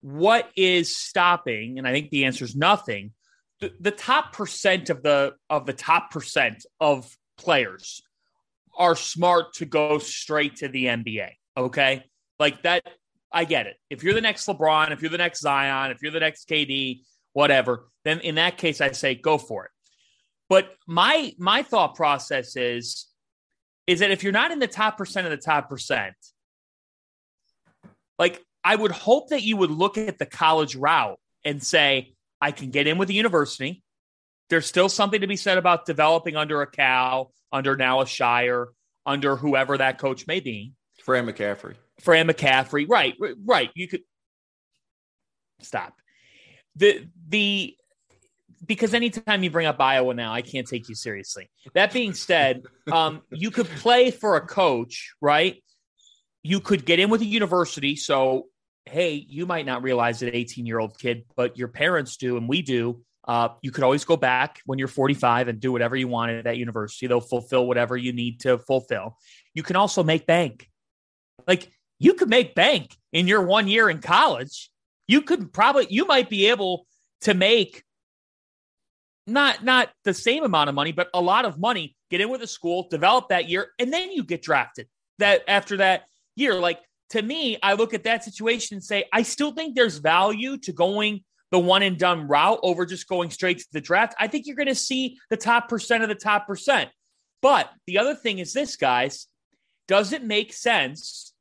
what is stopping, and I think the answer is nothing. The, the top percent of the of the top percent of players are smart to go straight to the NBA. Okay, like that. I get it. If you're the next LeBron, if you're the next Zion, if you're the next KD, whatever, then in that case, I say go for it. But my my thought process is is that if you're not in the top percent of the top percent, like I would hope that you would look at the college route and say, I can get in with the university. There's still something to be said about developing under a Cal, under now a Scheyer, under whoever that coach may be. Fran McCaffery. Fran McCaffery, right, right. You could stop the the because anytime you bring up Iowa now, I can't take you seriously. That being said, um, you could play for a coach, right? You could get in with a university. So, hey, you might not realize it, 18 year old kid, but your parents do, and we do. Uh, you could always go back when you're 45 and do whatever you want at that university. They'll fulfill whatever you need to fulfill. You can also make bank. Like you could make bank in your one year in college. You could probably, you might be able to make not not the same amount of money, but a lot of money. Get in with a school, develop that year, and then you get drafted. That after that year, like to me, I look at that situation and say, I still think there's value to going the one and done route over just going straight to the draft. I think you're going to see the top percent of the top percent. But the other thing is this, guys, does it make sense?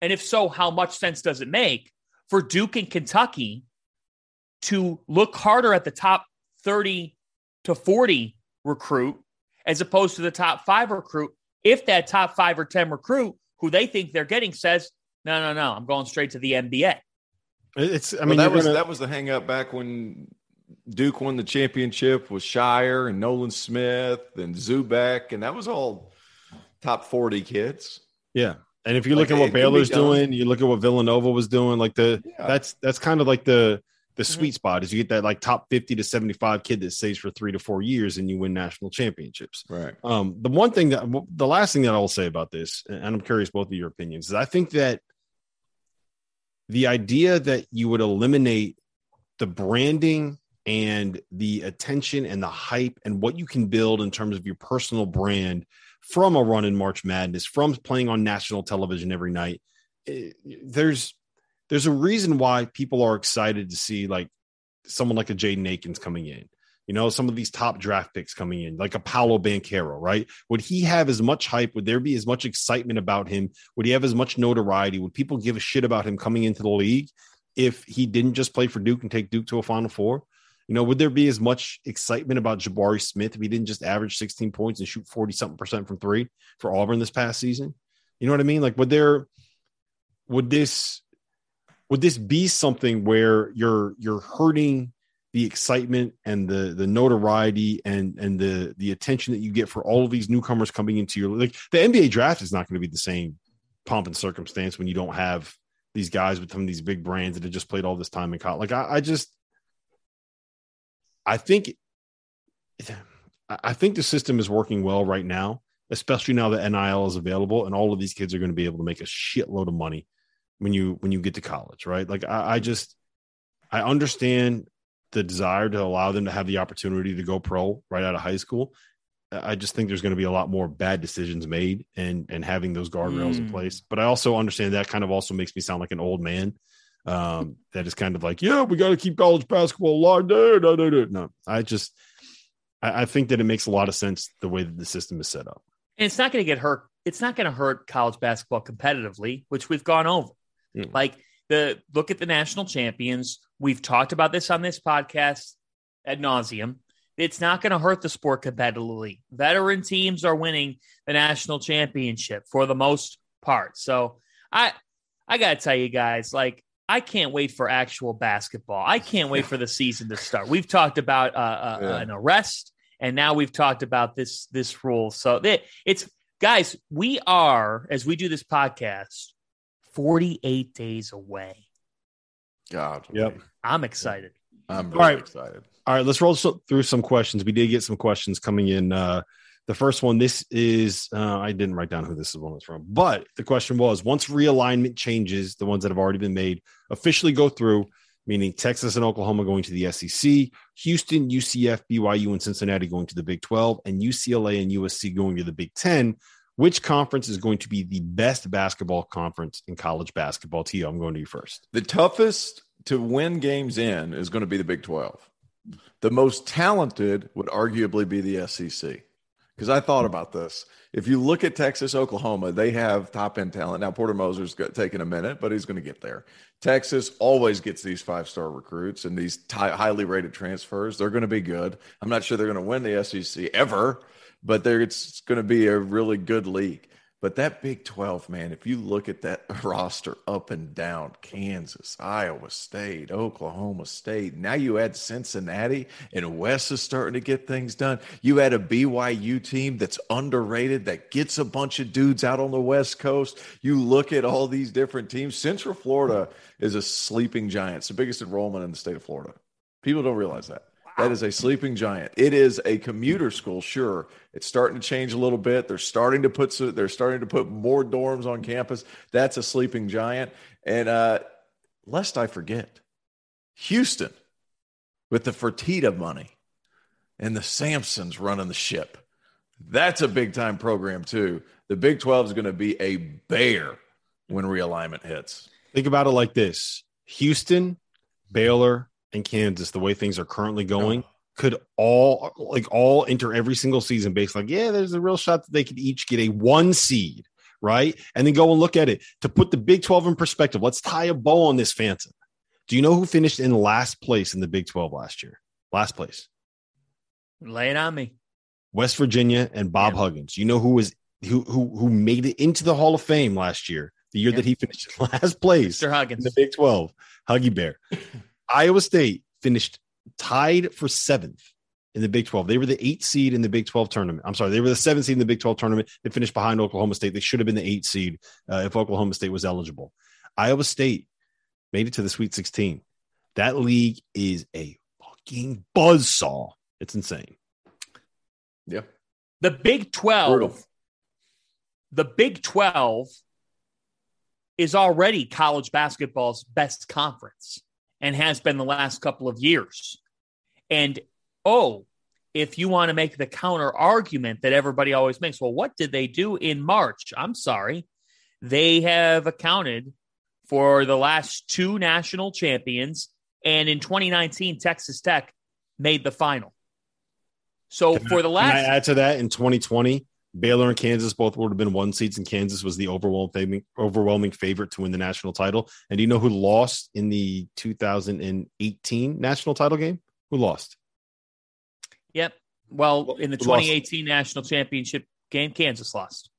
And if so, how much sense does it make for Duke and Kentucky to look harder at the top 30 to 40 recruit as opposed to the top five recruit if that top five or 10 recruit who they think they're getting says, no, no, no, I'm going straight to the NBA. It's. I mean, well, that was gonna... that was the hang up back when Duke won the championship with Scheyer and Nolan Smith and Zoubek, and that was all top forty kids. Yeah, and if you like, look at what Baylor's doing, you look at what Villanova was doing. Like the yeah. that's that's kind of like the the mm-hmm. sweet spot is you get that like top 50 to 75 kid that stays for three to four years and you win national championships. Right. Um, the one thing that the last thing that I'll say about this, and I'm curious both of your opinions, is I think that the idea that you would eliminate the branding and the attention and the hype and what you can build in terms of your personal brand from a run in March Madness, from playing on national television every night. Eh, there's there's a reason why people are excited to see like someone like a Jaden Akins coming in you know, some of these top draft picks coming in, like a Paolo Banchero, right? Would he have as much hype? Would there be as much excitement about him? Would he have as much notoriety? Would people give a shit about him coming into the league if he didn't just play for Duke and take Duke to a Final Four? You know, would there be as much excitement about Jabari Smith if he didn't just average 16 points and shoot 40 something percent from three for Auburn this past season? You know what I mean? Like, would there, would this, would this be something where you're you're hurting the excitement and the the notoriety and and the the attention that you get for all of these newcomers coming into your like the NBA draft is not going to be the same pomp and circumstance when you don't have these guys with some of these big brands that have just played all this time in college. Like I, I just I think I think the system is working well right now, especially now that NIL is available and all of these kids are going to be able to make a shitload of money when you when you get to college, right? Like I, I just I understand the desire to allow them to have the opportunity to go pro right out of high school. I just think there's going to be a lot more bad decisions made and and having those guardrails mm. in place. But I also understand that kind of also makes me sound like an old man. Um, that is kind of like, yeah, we got to keep college basketball alive. No, no, no, no. No, I just I, I think that it makes a lot of sense the way that the system is set up. And it's not going to get hurt. It's not going to hurt college basketball competitively, which we've gone over. Mm. Like the look at the national champions. We've talked about this on this podcast ad nauseum. It's not going to hurt the sport competitively. Veteran teams are winning the national championship for the most part. So I I got to tell you guys, like I can't wait for actual basketball. I can't wait for the *laughs* season to start. We've talked about uh, uh, yeah. an arrest, and now we've talked about this this rule. So it's guys, we are as we do this podcast 48 days away. God. Yep. I'm excited. I'm very excited. All right, let's roll through some questions. We did get some questions coming in. Uh, the first one, this is, uh, I didn't write down who this one is from, but the question was once realignment changes, the ones that have already been made officially go through, meaning Texas and Oklahoma going to the SEC, Houston, UCF, BYU, and Cincinnati going to the Big 12, and UCLA and USC going to the Big 10 which conference is going to be the best basketball conference in college basketball? You, I'm going to you first. The toughest to win games in is going to be the Big 12. The most talented would arguably be the SEC. Because I thought about this. If you look at Texas, Oklahoma, they have top end talent. Now, Porter Moser's taking a minute, but he's going to get there. Texas always gets these five star recruits and these t- highly rated transfers. They're going to be good. I'm not sure they're going to win the SEC ever, but there it's going to be a really good league. But that Big 12, man, if you look at that *laughs* roster up and down, Kansas, Iowa State, Oklahoma State, now you add Cincinnati and West is starting to get things done. You add a BYU team that's underrated, that gets a bunch of dudes out on the West Coast. You look at all these different teams. Central Florida is a sleeping giant. It's the biggest enrollment in the state of Florida. People don't realize that. That is a sleeping giant. It is a commuter school, sure. It's starting to change a little bit. They're starting to put they're starting to put more dorms on campus. That's a sleeping giant. And uh, lest I forget, Houston with the Fertitta money and the Sampsons running the ship. That's a big time program too. The Big 12 is going to be a bear when realignment hits. Think about it like this Houston, Baylor, and Kansas, the way things are currently oh. going, oh. could all like all enter every single season based like, yeah, there's a real shot that they could each get a one seed, right? And then go and look at it to put the Big 12 in perspective. Let's tie a bow on this, Phantom. Do you know who finished in last place in the Big 12 last year? Last place. Lay it on me. West Virginia and Bob yeah. Huggins. You know who was who who who made it into the Hall of Fame last year? The year yeah. that he finished *laughs* last place, Mr. Huggins, in the Big 12, Huggy Bear. *laughs* Iowa State finished tied for seventh in the Big 12. They were the eight seed in the Big 12 tournament. I'm sorry, they were the seventh seed in the Big 12 tournament. They finished behind Oklahoma State. They should have been the eight seed uh, if Oklahoma State was eligible. Iowa State made it to the Sweet 16. That league is a fucking buzz saw. It's insane. Yeah. The Big 12. Brutal. The Big 12 is already college basketball's best conference and has been the last couple of years. And oh, if you want to make the counter argument that everybody always makes, well, what did they do in March? I'm sorry. They have accounted for the last two national champions. And in 2019, Texas Tech made the final. So can for the last. Can I add to that in 2020, Baylor and Kansas both would have been one seeds, and Kansas was the overwhelming overwhelming favorite to win the national title. And do you know who lost in the 2018 national title game? Who lost? Yep. Well, in the 2018 national championship game, Kansas lost.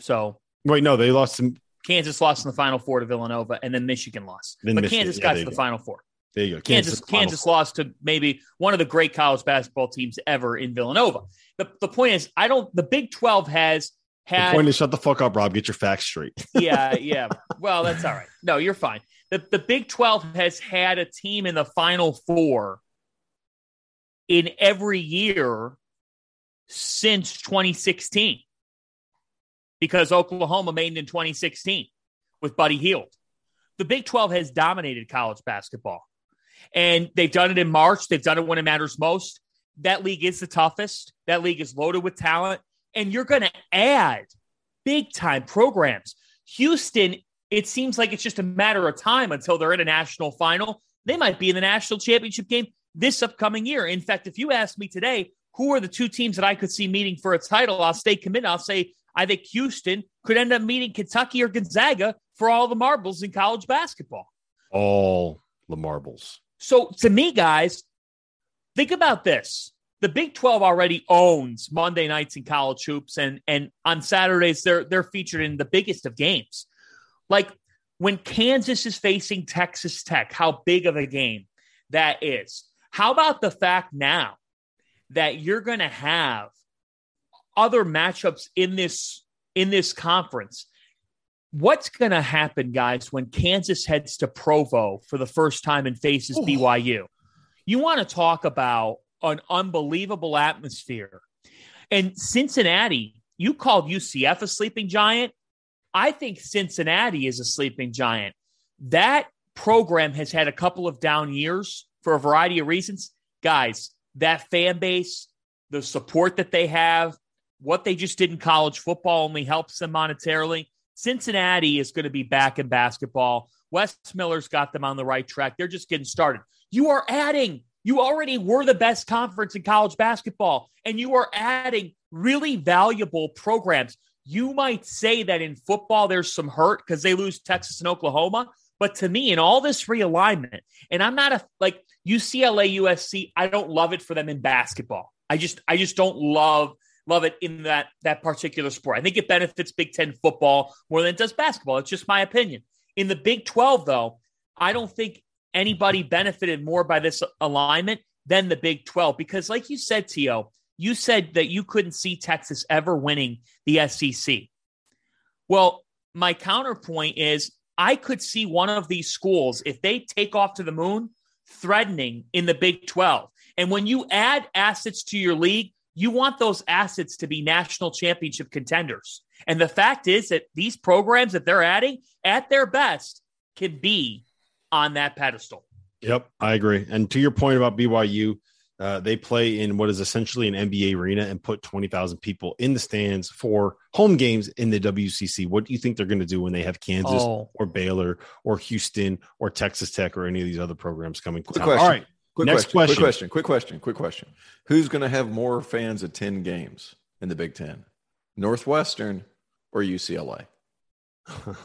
So wait, no, they lost. Some... Kansas lost in the Final Four to Villanova, and then Michigan lost. Then but Michigan, Kansas yeah, got to the go. Final Four. There you go. Kansas, Kansas, Kansas lost to maybe one of the great college basketball teams ever in Villanova. The, the point is, I don't. The Big Twelve has had. The point is, shut the fuck up, Rob. Get your facts straight. *laughs* yeah, yeah. Well, that's all right. No, you're fine. The the Big Twelve has had a team in the Final Four in every year since 2016 because Oklahoma made it in 2016 with Buddy Hield. The Big 12 has dominated college basketball. And they've done it in March. They've done it when it matters most. That league is the toughest. That league is loaded with talent. And you're going to add big time programs. Houston, it seems like it's just a matter of time until they're in a national final. They might be in the national championship game this upcoming year. In fact, if you ask me today, who are the two teams that I could see meeting for a title, I'll stay committed. I'll say I think Houston could end up meeting Kentucky or Gonzaga for all the marbles in college basketball. All the marbles. So to me, guys, think about this. The Big 12 already owns Monday nights in college hoops, and and on Saturdays they're they're featured in the biggest of games. Like when Kansas is facing Texas Tech, how big of a game that is. How about the fact now that you're going to have other matchups in this in this conference What's going to happen, guys, when Kansas heads to Provo for the first time and faces Ooh. BYU? You want to talk about an unbelievable atmosphere. And Cincinnati, you called UCF a sleeping giant. I think Cincinnati is a sleeping giant. That program has had a couple of down years for a variety of reasons. Guys, that fan base, the support that they have, what they just did in college football only helps them monetarily. Cincinnati is going to be back in basketball. Wes Miller's got them on the right track. They're just getting started. You are adding, you already were the best conference in college basketball, and you are adding really valuable programs. You might say that in football, there's some hurt because they lose Texas and Oklahoma. But to me, in all this realignment, and I'm not a like UCLA, USC, I don't love it for them in basketball. I just, I just don't love love it in that that particular sport. I think it benefits Big Ten football more than it does basketball. It's just my opinion. In the Big 12, though, I don't think anybody benefited more by this alignment than the Big 12 because, like you said, Tio, you said that you couldn't see Texas ever winning the SEC. Well, my counterpoint is I could see one of these schools, if they take off to the moon, threatening in the Big 12. And when you add assets to your league, you want those assets to be national championship contenders. And the fact is that these programs that they're adding at their best can be on that pedestal. Yep, I agree. And to your point about BYU, uh, they play in what is essentially an NBA arena and put 20,000 people in the stands for home games in the WCC. What do you think they're going to do when they have Kansas oh. or Baylor or Houston or Texas Tech or any of these other programs coming? All right. Quick Next question, question. Quick question. Quick question. Quick question. Who's going to have more fans attend games in the Big Ten? Northwestern or UCLA? *laughs*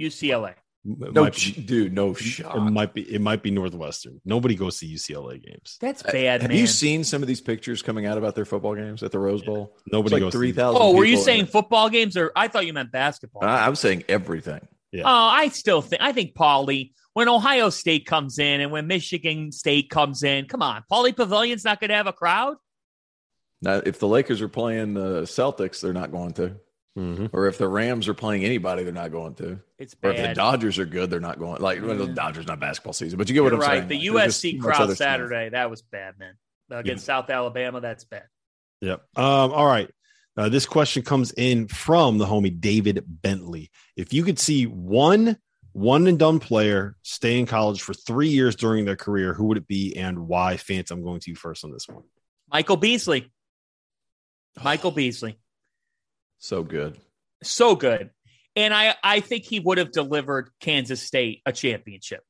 UCLA. No, be, dude, no shot. It might be. It might be Northwestern. Nobody goes to UCLA games. That's uh, bad. Have man. you seen some of these pictures coming out about their football games at the Rose Bowl? Yeah. Nobody like goes. Three thousand. Oh, were you saying football games, or I thought you meant basketball? I, am saying everything. Yeah. Oh, I still think. I think Pauley. When Ohio State comes in, and when Michigan State comes in, come on, Pauley Pavilion's not going to have a crowd. Now, if the Lakers are playing the Celtics, they're not going to. Mm-hmm. Or if the Rams are playing anybody, they're not going to. It's bad. Or if the Dodgers are good, they're not going. Like well, the Dodgers not basketball season, but you get what You're I'm right. saying. The like, USC crowd Saturday, stuff. that was bad, man. Against yeah. South Alabama, that's bad. Yep. Um, all right. Uh, this question comes in from the homie David Bentley. If you could see one one and done player stay in college for three years during their career, who would it be and why? Fance, I'm going to you first on this one. Michael Beasley. Michael Beasley. So good so good. And I, I think he would have delivered Kansas State a championship.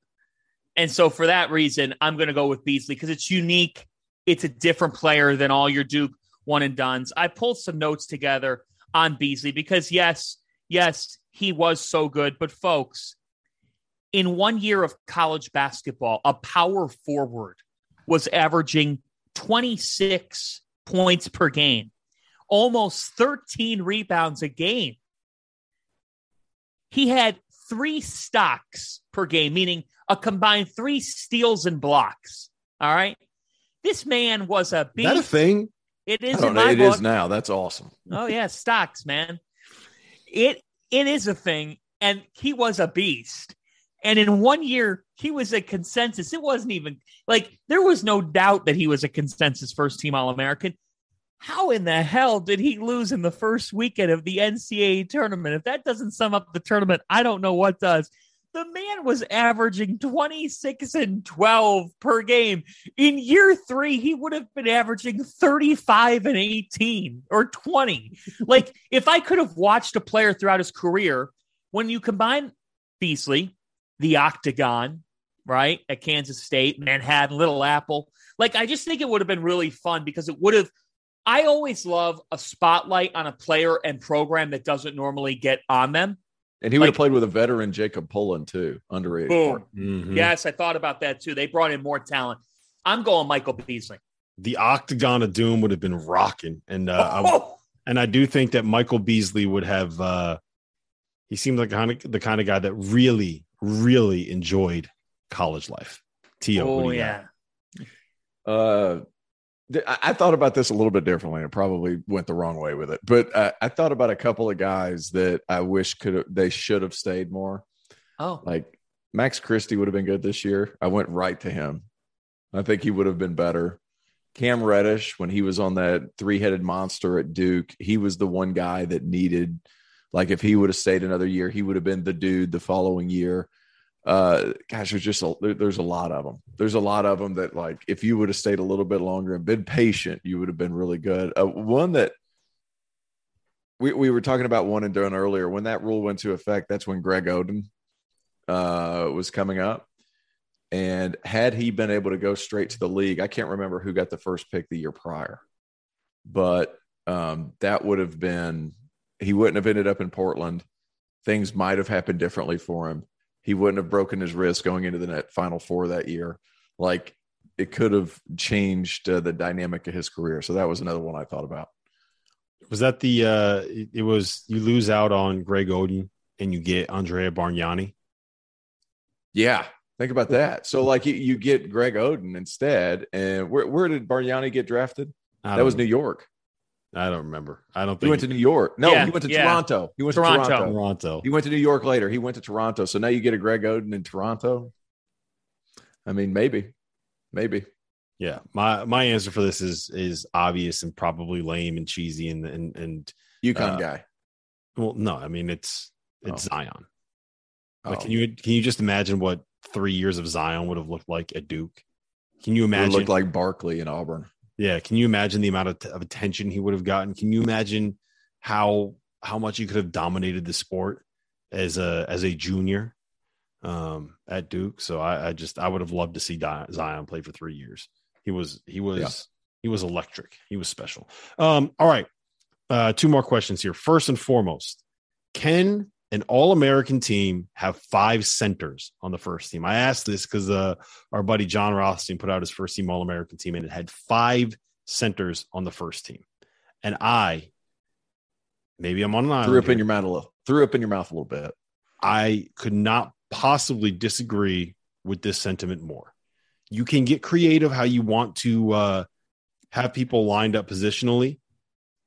And so for that reason, I'm going to go with Beasley because it's unique. It's a different player than all your Duke one and duns. I pulled some notes together on Beasley because yes, yes, he was so good. But folks, in one year of college basketball, a power forward was averaging 26 points per game almost 13 rebounds a game. He had three stocks per game, meaning a combined three steals and blocks. All right. This man was a beast. Is that a thing? It is. Know, it book. is now. That's awesome. Oh yeah, stocks, man. It it is a thing, and he was a beast. And in one year, he was a consensus. It wasn't even like there was no doubt that he was a consensus first team All American how in the hell did he lose in the first weekend of the NCAA tournament? If that doesn't sum up the tournament, I don't know what does. The man was averaging 26 and 12 per game. In year three, he would have been averaging 35 and 18 or 20. like, if I could have watched a player throughout his career, when you combine Beasley, the Octagon, right, at Kansas State, Manhattan, Little Apple, like, I just think it would have been really fun because it would have I always love a spotlight on a player and program that doesn't normally get on them. And he would like, have played with a veteran Jacob Pullen too, underrated. Boom. Mm-hmm. Yes, I thought about that too. They brought in more talent. I'm going Michael Beasley. The Octagon of Doom would have been rocking, and uh, oh. I, and I do think that Michael Beasley would have. Uh, he seemed like the kind of the kind of guy that really, really enjoyed college life. Tio, oh yeah. Uh, I thought about this a little bit differently. I probably went the wrong way with it, but uh, I thought about a couple of guys that I wish could they should have stayed more. Oh, like Max Christie would have been good this year. I went right to him. I think he would have been better. Cam Reddish, when he was on that three headed monster at Duke, he was the one guy that needed, like, if he would have stayed another year, he would have been the dude the following year uh gosh there's just a there's a lot of them there's a lot of them that like if you would have stayed a little bit longer and been patient you would have been really good. Uh, one that we, we were talking about one and done earlier. When that rule went to effect that's when greg oden uh was coming up. And had he been able to go straight to the league i can't remember who got the first pick the year prior. But um that would have been he wouldn't have ended up in portland. Things might have happened differently for him he wouldn't have broken his wrist going into the net final four that year. Like it could have changed uh, the dynamic of his career. So that was another one I thought about. Was that the uh it was you lose out on Greg Oden and you get Andrea Bargnani? Yeah. Think about that. So like you, you get Greg Oden instead. And where where did Bargnani get drafted? That was New York. I don't remember. I don't think he went to New York. No, yeah, he went to yeah. Toronto. He went Toronto. to Toronto. Toronto. He went to New York later. He went to Toronto. So now you get a Greg Oden in Toronto. I mean, maybe, maybe. Yeah, my my answer for this is is obvious and probably lame and cheesy and and and UConn uh, guy. Well, no, I mean it's it's oh. Zion. Like, oh. can you can you just imagine what three years of Zion would have looked like at Duke? Can you imagine? Looked like Barkley in Auburn. Yeah, can you imagine the amount of, t- of attention he would have gotten? Can you imagine how how much he could have dominated the sport as a as a junior um, at Duke? So I, I just I would have loved to see Zion play for three years. He was he was yeah. he was electric. He was special. Um, all right. Uh, two more questions here. First and foremost, can an all American team have five centers on the first team? I asked this because uh, our buddy Jon Rothstein put out his first team all American team and it had five centers on the first team. And I, maybe I'm on an island. Threw up here, in your mouth a little. Threw up in your mouth a little bit. I could not possibly disagree with this sentiment more you can get creative how you want to uh, have people lined up positionally,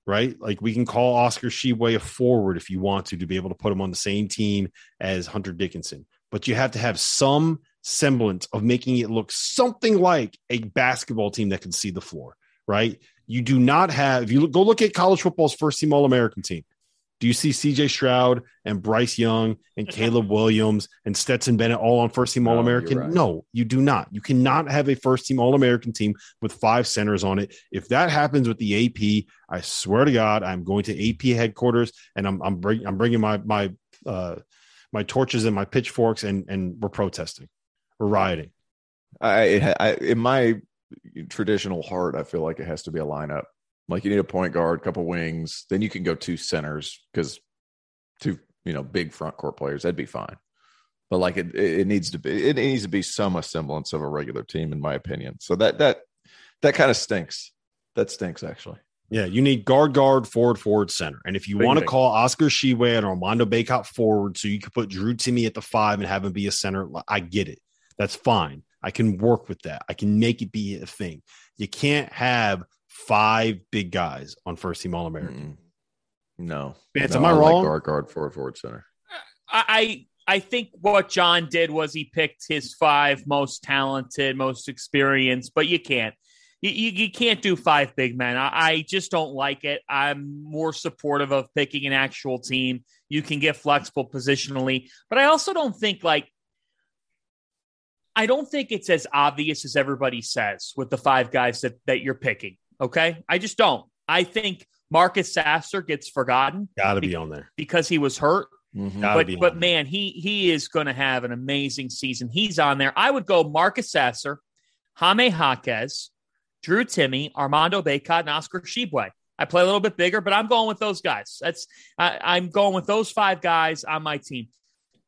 right? Like we can call Oscar Tshiebwe a forward if you want to, to be able to put him on the same team as Hunter Dickinson. But you have to have some semblance of making it look something like a basketball team that can see the floor, right? You do not have, if you look, go look at college football's first team All American team, do you see CJ Stroud and Bryce Young and *laughs* Caleb Williams and Stetson Bennett all on first team All American? No, right. no, you do not. You cannot have a first team All American team with five centers on it. If that happens with the AP, I swear to God, I'm going to AP headquarters and I'm I'm, bring, I'm bringing my my uh, my torches and my pitchforks and and we're protesting, we're rioting. I, I in my traditional heart, I feel like it has to be a lineup like you need a point guard, couple wings, then you can go two centers because two, you know, big front court players, that'd be fine. But like it, it needs to be, it needs to be some semblance of a regular team, in my opinion. So that that that kind of stinks. That stinks, actually. Yeah, you need guard, guard, forward, forward, center. And if you want to call Oscar Tshiebwe and Armando Bacot forward, so you can put Drew Timme at the five and have him be a center, I get it. That's fine. I can work with that. I can make it be a thing. You can't have five big guys on first team All American. Mm. No, Vance, no, am I, I wrong? Like guard, guard, forward, forward, center. I I think what John did was he picked his five most talented, most experienced, but you can't. You, you, you can't do five big men. I, I just don't like it. I'm more supportive of picking an actual team. You can get flexible positionally, but I also don't think like I don't think it's as obvious as everybody says with the five guys that, that you're picking. Okay. I just don't. I think Marcus Sasser gets forgotten. Got to be on there because he was hurt. Mm-hmm. But but man, he he is going to have an amazing season. He's on there. I would go Marcus Sasser, Jaime Jaquez, Drew Timme, Armando Bacot, and Oscar Tshiebwe. I play a little bit bigger, but I'm going with those guys. That's I, am going with those five guys on my team.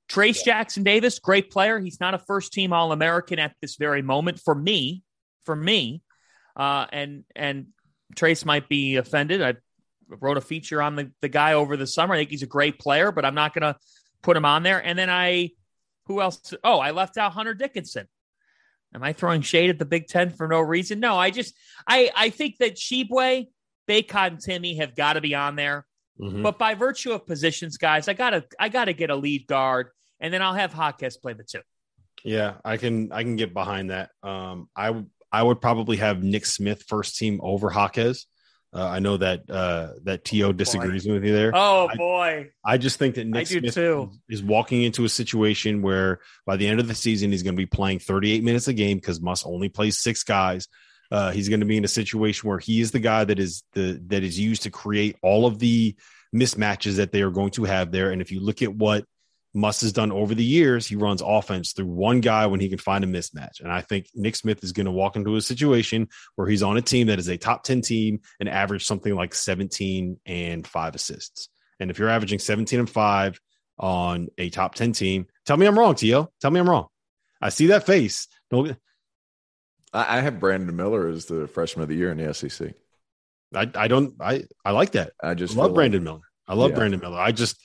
Trayce Jackson Davis, great player. He's not a first team All American at this very moment for me. For me, uh, and and Trayce might be offended. I wrote a feature on the, the guy over the summer. I think he's a great player, but I'm not going to put him on there. And then I, who else? Oh, I left out Hunter Dickinson. Am I throwing shade at the Big Ten for no reason? No, I just I I think that Tshiebwe, Bacot, and Timme have got to be on there. Mm-hmm. But by virtue of positions, guys, I gotta I gotta get a lead guard, and then I'll have Jaquez play the two. Yeah, I can I can get behind that. Um, I I would probably have Nick Smith first team over Jaquez. Uh, I know that uh, that To oh, disagrees with you there. Oh I, boy, I just think that Nick Smith is, is walking into a situation where by the end of the season he's going to be playing 38 minutes a game because Muss only plays six guys. Uh, he's going to be in a situation where he is the guy that is the that is used to create all of the mismatches that they are going to have there. And if you look at what Muss has done over the years, he runs offense through one guy when he can find a mismatch. And I think Nick Smith is going to walk into a situation where he's on a team that is a top 10 team and average something like 17 and five assists. And if you're averaging 17 and five on a top 10 team, tell me I'm wrong, Tio. Tell me I'm wrong. I see that face. Don't... I have Brandon Miller as the freshman of the year in the SEC. I, I don't I I like that. I just love Brandon like, Miller. I love yeah. Brandon Miller. I just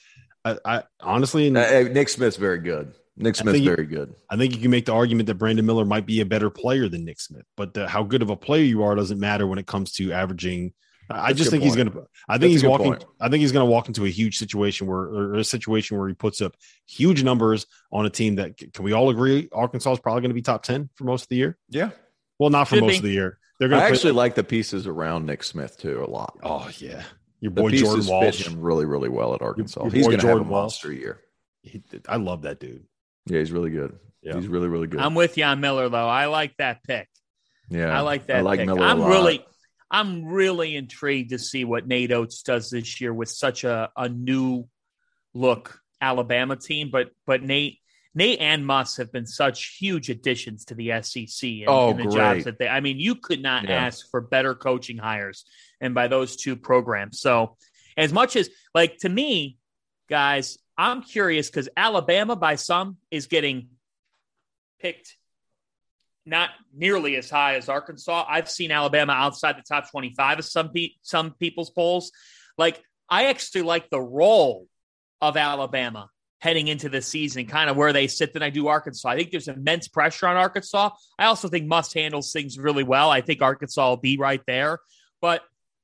I, I honestly, uh, Nick Smith's very good. Nick Smith's very good. I think you can make the argument that Brandon Miller might be a better player than Nick Smith, but the, how good of a player you are doesn't matter when it comes to averaging I just think point. he's going to. I think That's he's walking. Point. I think he's going to walk into a huge situation where, or a situation where he puts up huge numbers on a team that can we all agree Arkansas is probably going to be top ten for most of the year. Yeah. Well, not for Should most be. of the year. They're going. I actually like the pieces around Nick Smith too a lot. Oh yeah, your boy Jordan Walsh fit him really really well at Arkansas. Your, your he's going to have a monster year. He, I love that dude. Yeah, he's really good. Yeah. He's really really good. I'm with you on Miller though. I like that pick. Yeah, I like that. I like pick. Miller. I'm really. I'm really intrigued to see what Nate Oats does this year with such a, a new look Alabama team. But but Nate Nate and Muss have been such huge additions to the SEC and, oh, and the great. jobs that they. I mean, you could not yeah. ask for better coaching hires, and by those two programs. So, as much as like to me, guys, I'm curious because Alabama by some is getting picked not nearly as high as Arkansas. I've seen Alabama outside the top 25 of some pe- some people's polls. Like I actually like the role of Alabama heading into the season, kind of where they sit than I do Arkansas. I think there's immense pressure on Arkansas. I also think Muss handles things really well. I think Arkansas will be right there, but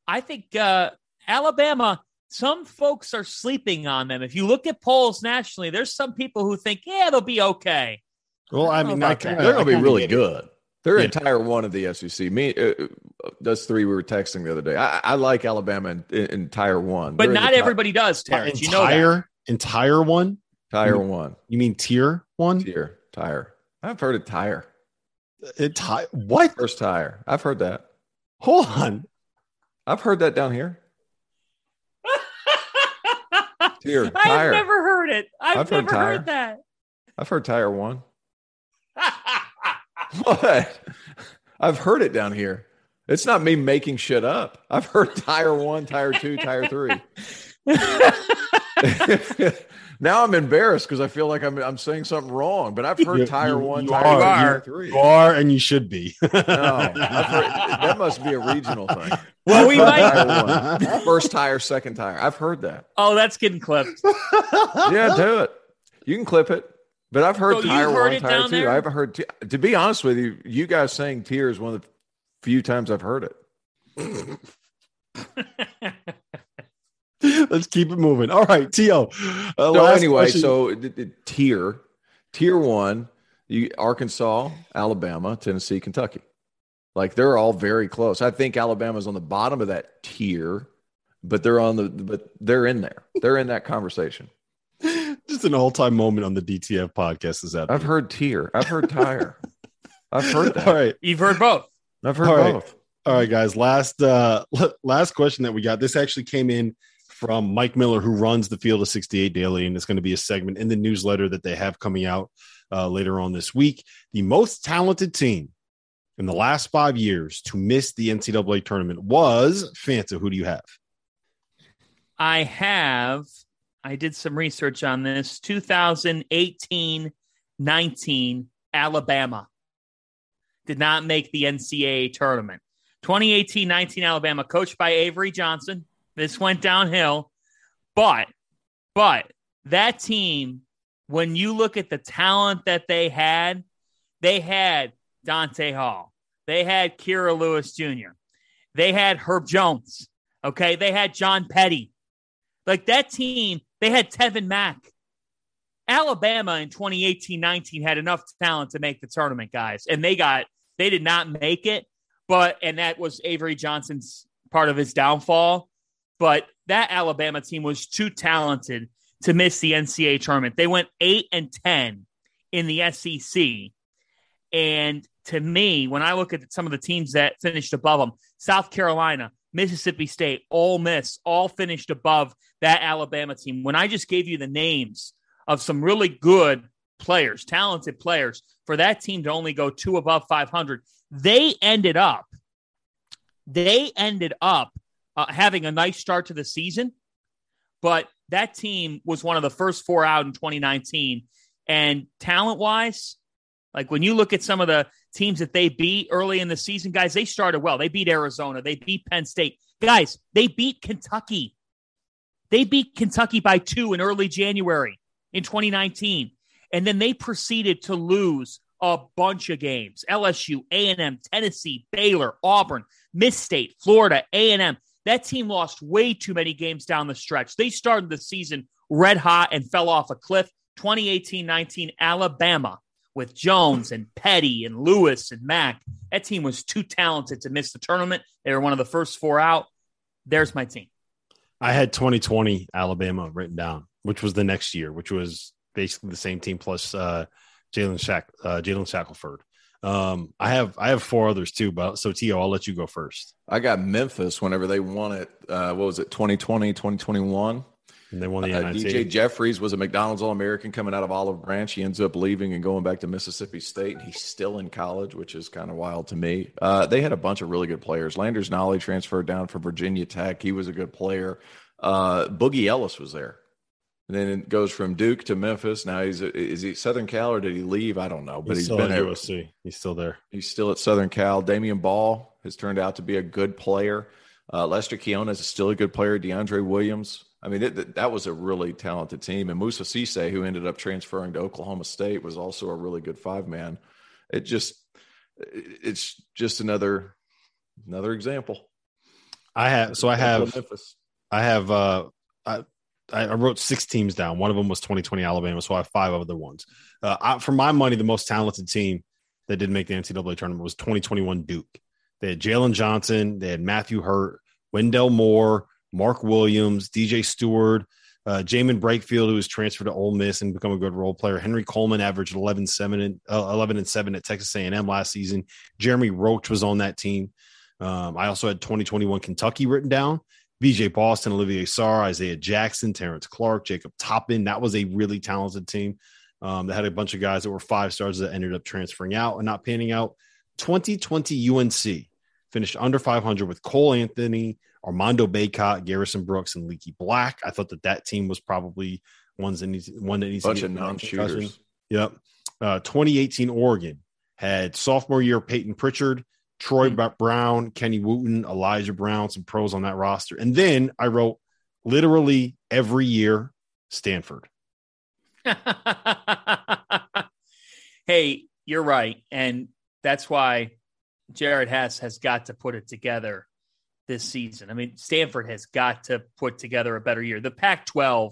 I think uh, Alabama. Some folks are sleeping on them. If you look at polls nationally, there's some people who think, yeah, they'll be okay. Well, I, I mean, I, they're going to be really good. They're yeah. entire one of the SEC. Me, uh, that's three we were texting the other day. I, I like Alabama in, in, entire one, but they're not everybody does. Terrence, you know that. entire one, tire one. You mean tier one? Tier tire. I've heard of tire. It tire what? First tire. I've heard that. Hold on. I've heard that down here. *laughs* tier tire. I've never heard it. I've, I've never heard, heard that. I've heard tire one. *laughs* what? I've heard it down here. It's not me making shit up. I've heard tire one, tire two, tire three. *laughs* now I'm embarrassed because I feel like I'm I'm saying something wrong. But I've heard you, tire you, one, you tire are, two, tire three. You are, and you should be. *laughs* no, heard, that must be a regional thing. *laughs* Well, we might tire first tire, second tire. I've heard that. Oh, that's getting clipped. yeah, do it. You can clip it. But I've heard so tire heard one, tire two. There? I haven't heard. T- to be honest with you, you guys saying tier is one of the few times I've heard it. *laughs* *laughs* Let's keep it moving. All right, To. Uh, so anyway, question. so the, the tier, tier one, you Arkansas, Alabama, Tennessee, Kentucky. Like they're all very close. I think Alabama's on the bottom of that tier, but they're on the but they're in there. They're in that conversation. *laughs* Just an all-time moment on the DTF podcast is that I've heard tier. I've heard tire. I've heard that. All right. You've heard both. I've heard all right. both. All right, guys. Last uh *laughs* last question that we got. This actually came in from Mike Miller, who runs the Field of 68 Daily, and it's going to be a segment in the newsletter that they have coming out uh, later on this week. The most talented team in the last five years to miss the NCAA tournament was Fanta. Who do you have? I have I did some research on this. 2018 19, Alabama did not make the NCAA tournament. 2018 19, Alabama, coached by Avery Johnson. This went downhill. But, but that team, when you look at the talent that they had, they had Donta Hall, they had Kira Lewis Jr., they had Herb Jones. Okay. They had John Petty. Like that team they had Tevin Mack. Alabama in 2018 19 had enough talent to make the tournament, guys. And they got, they did not make it. But, and that was Avery Johnson's part of his downfall. But that Alabama team was too talented to miss the NCAA tournament. They went 8 and 10 in the SEC. And to me, when I look at some of the teams that finished above them, South Carolina, Mississippi State, Ole Miss, all finished above that Alabama team. When I just gave you the names of some really good players, talented players, for that team to only go two above 500, they ended up, they ended up uh, having a nice start to the season, but that team was one of the first four out in 2019. And talent wise, like when you look at some of the teams that they beat early in the season, guys, they started well. They beat Arizona, they beat Penn State. Guys, they beat Kentucky. They beat Kentucky by two in early January in 2019. And then they proceeded to lose a bunch of games. LSU, A&M, Tennessee, Baylor, Auburn, Miss State, Florida, A&M. That team lost way too many games down the stretch. They started the season red hot and fell off a cliff. 2018 19 Alabama with Jones and Petty and Lewis and Mack. That team was too talented to miss the tournament. They were one of the first four out. There's my team. I had 2020 Alabama written down, which was the next year, which was basically the same team plus uh, Jalen Shack, uh, Jalen Shackelford. Um, I have I have four others too, but so Tio, I'll let you go first. I got Memphis whenever they won it. Uh, what was it, 2020, 2021? And they won the uh, DJ Jeffries was a McDonald's All American coming out of Olive Branch. He ends up leaving and going back to Mississippi State, and he's still in college, which is kind of wild to me. Uh, they had a bunch of really good players. Landers Nolley transferred down from Virginia Tech. He was a good player. Uh, Boogie Ellis was there. And then it goes from Duke to Memphis. Now he's is he Southern Cal or did he leave? I don't know, but he's, he's been at USC. He's still there. He's still at Southern Cal. Damion Baugh has turned out to be a good player. Uh, Lester Quinones is still a good player. DeAndre Williams. I mean, it, that was a really talented team. And Moussa Cisse, who ended up transferring to Oklahoma State, was also a really good five man. It just, it's just another, another example. I have so I have I have uh I I wrote six teams down. One of them was 2020 Alabama, so I have five other ones. Uh, I, for my money, the most talented team that did make the NCAA tournament was 2021 Duke. They had Jalen Johnson, they had Matthew Hurt, Wendell Moore, Mark Williams, DJ Steward, uh, Jaemyn Brakefield, who was transferred to Ole Miss and become a good role player. Henry Coleman averaged 11, 7 and, uh, 11 and 7 at Texas A&M last season. Jeremy Roach was on that team. Um, I also had 2021 Kentucky written down. BJ Boston, Olivier Sarr, Isaiah Jackson, Terrence Clarke, Jacob Toppin. That was a really talented team um, that had a bunch of guys that were five stars that ended up transferring out and not panning out. 2020 UNC finished under 500 with Cole Anthony, Armando Bacot, Garrison Brooks, and Leaky Black. I thought that that team was probably ones that needs one that needs bunch to of non-shooters. Yep. Uh, 2018 Oregon had sophomore year Payton Pritchard, Troy mm-hmm. Brown, Kenny Wooten, Elijah Brown, some pros on that roster. And then I wrote literally every year Stanford. *laughs* hey, you're right. And that's why Jared Hess has got to put it together this season. I mean, Stanford has got to put together a better year. The Pac 12.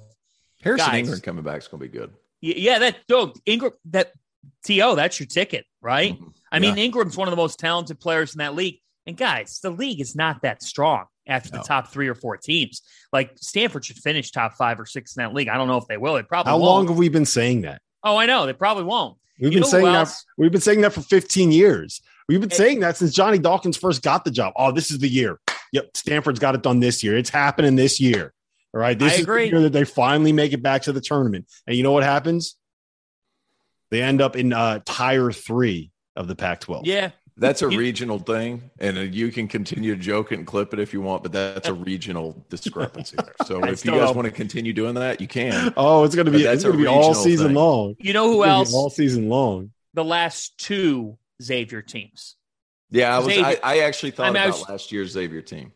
Harrison guys, Ingram coming back is going to be good. Yeah, that Doug Ingram, that TO, that's your ticket, right? Mm-hmm. I mean, Ingram's one of the most talented players in that league. And guys, the league is not that strong after no. the top three or four teams. Like Stanford should finish top five or six in that league. I don't know if they will. They probably. How won't. long have we been saying that? Oh, I know they probably won't. We've you been saying that. We've been saying that for 15 years. We've been saying that since Johnny Dawkins first got the job. Oh, this is the year. Yep, Stanford's got it done this year. It's happening this year. All right, this I is agree. the year that they finally make it back to the tournament. And you know what happens? They end up in uh, tire three of the Pac-12. Yeah, that's a regional thing, and uh, you can continue to joke it and clip it if you want, but that's a *laughs* regional discrepancy there. So if you guys want to continue doing that, you can. Oh, it's going to be it's going to be all season thing. long. You know who else? All season long. The last two Xavier teams. Yeah, I was. I, I, actually thought I mean, about was, last year's Xavier team.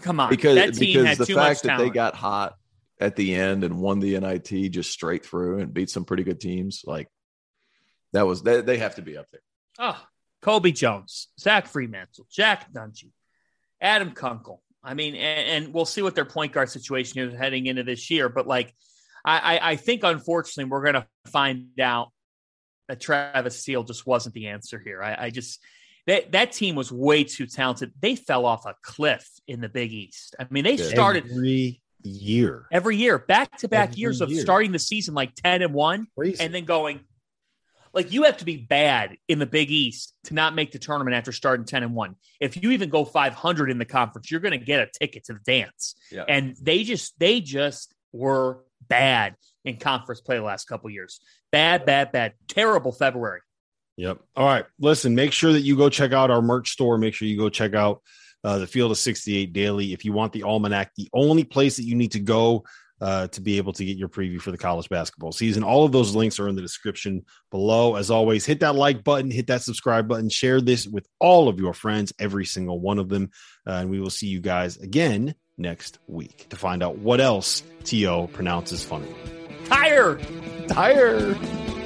Come on, because because the fact that they got hot at the end and won the NIT just straight through and beat some pretty good teams, like that was they, they have to be up there. Oh, Colby Jones, Zach Freemantle, Jack Nunge, Adam Kunkel. I mean, and, and, we'll see what their point guard situation is heading into this year. But like, I, I think unfortunately we're going to find out that Travis Steele just wasn't the answer here. I, I just that that team was way too talented. They fell off a cliff in the Big East. I mean, they started every year, every year, back to back years year. of starting the season like ten and one, Crazy. and then going like you have to be bad in the Big East to not make the tournament after starting 10 and 1. If you even go 500 in the conference, you're going to get a ticket to the dance. Yeah. And they just they just were bad in conference play the last couple years. Bad, bad, bad. Terrible February. Yep. All right. Listen, make sure that you go check out our merch store. Make sure you go check out uh, the Field of 68 Daily. If you want the almanac, the only place that you need to go uh, to be able to get your preview for the college basketball season. All of those links are in the description below. As always, hit that like button, hit that subscribe button, share this with all of your friends, every single one of them. Uh, and we will see you guys again next week to find out what else T.O. pronounces funny. Tire. Tire.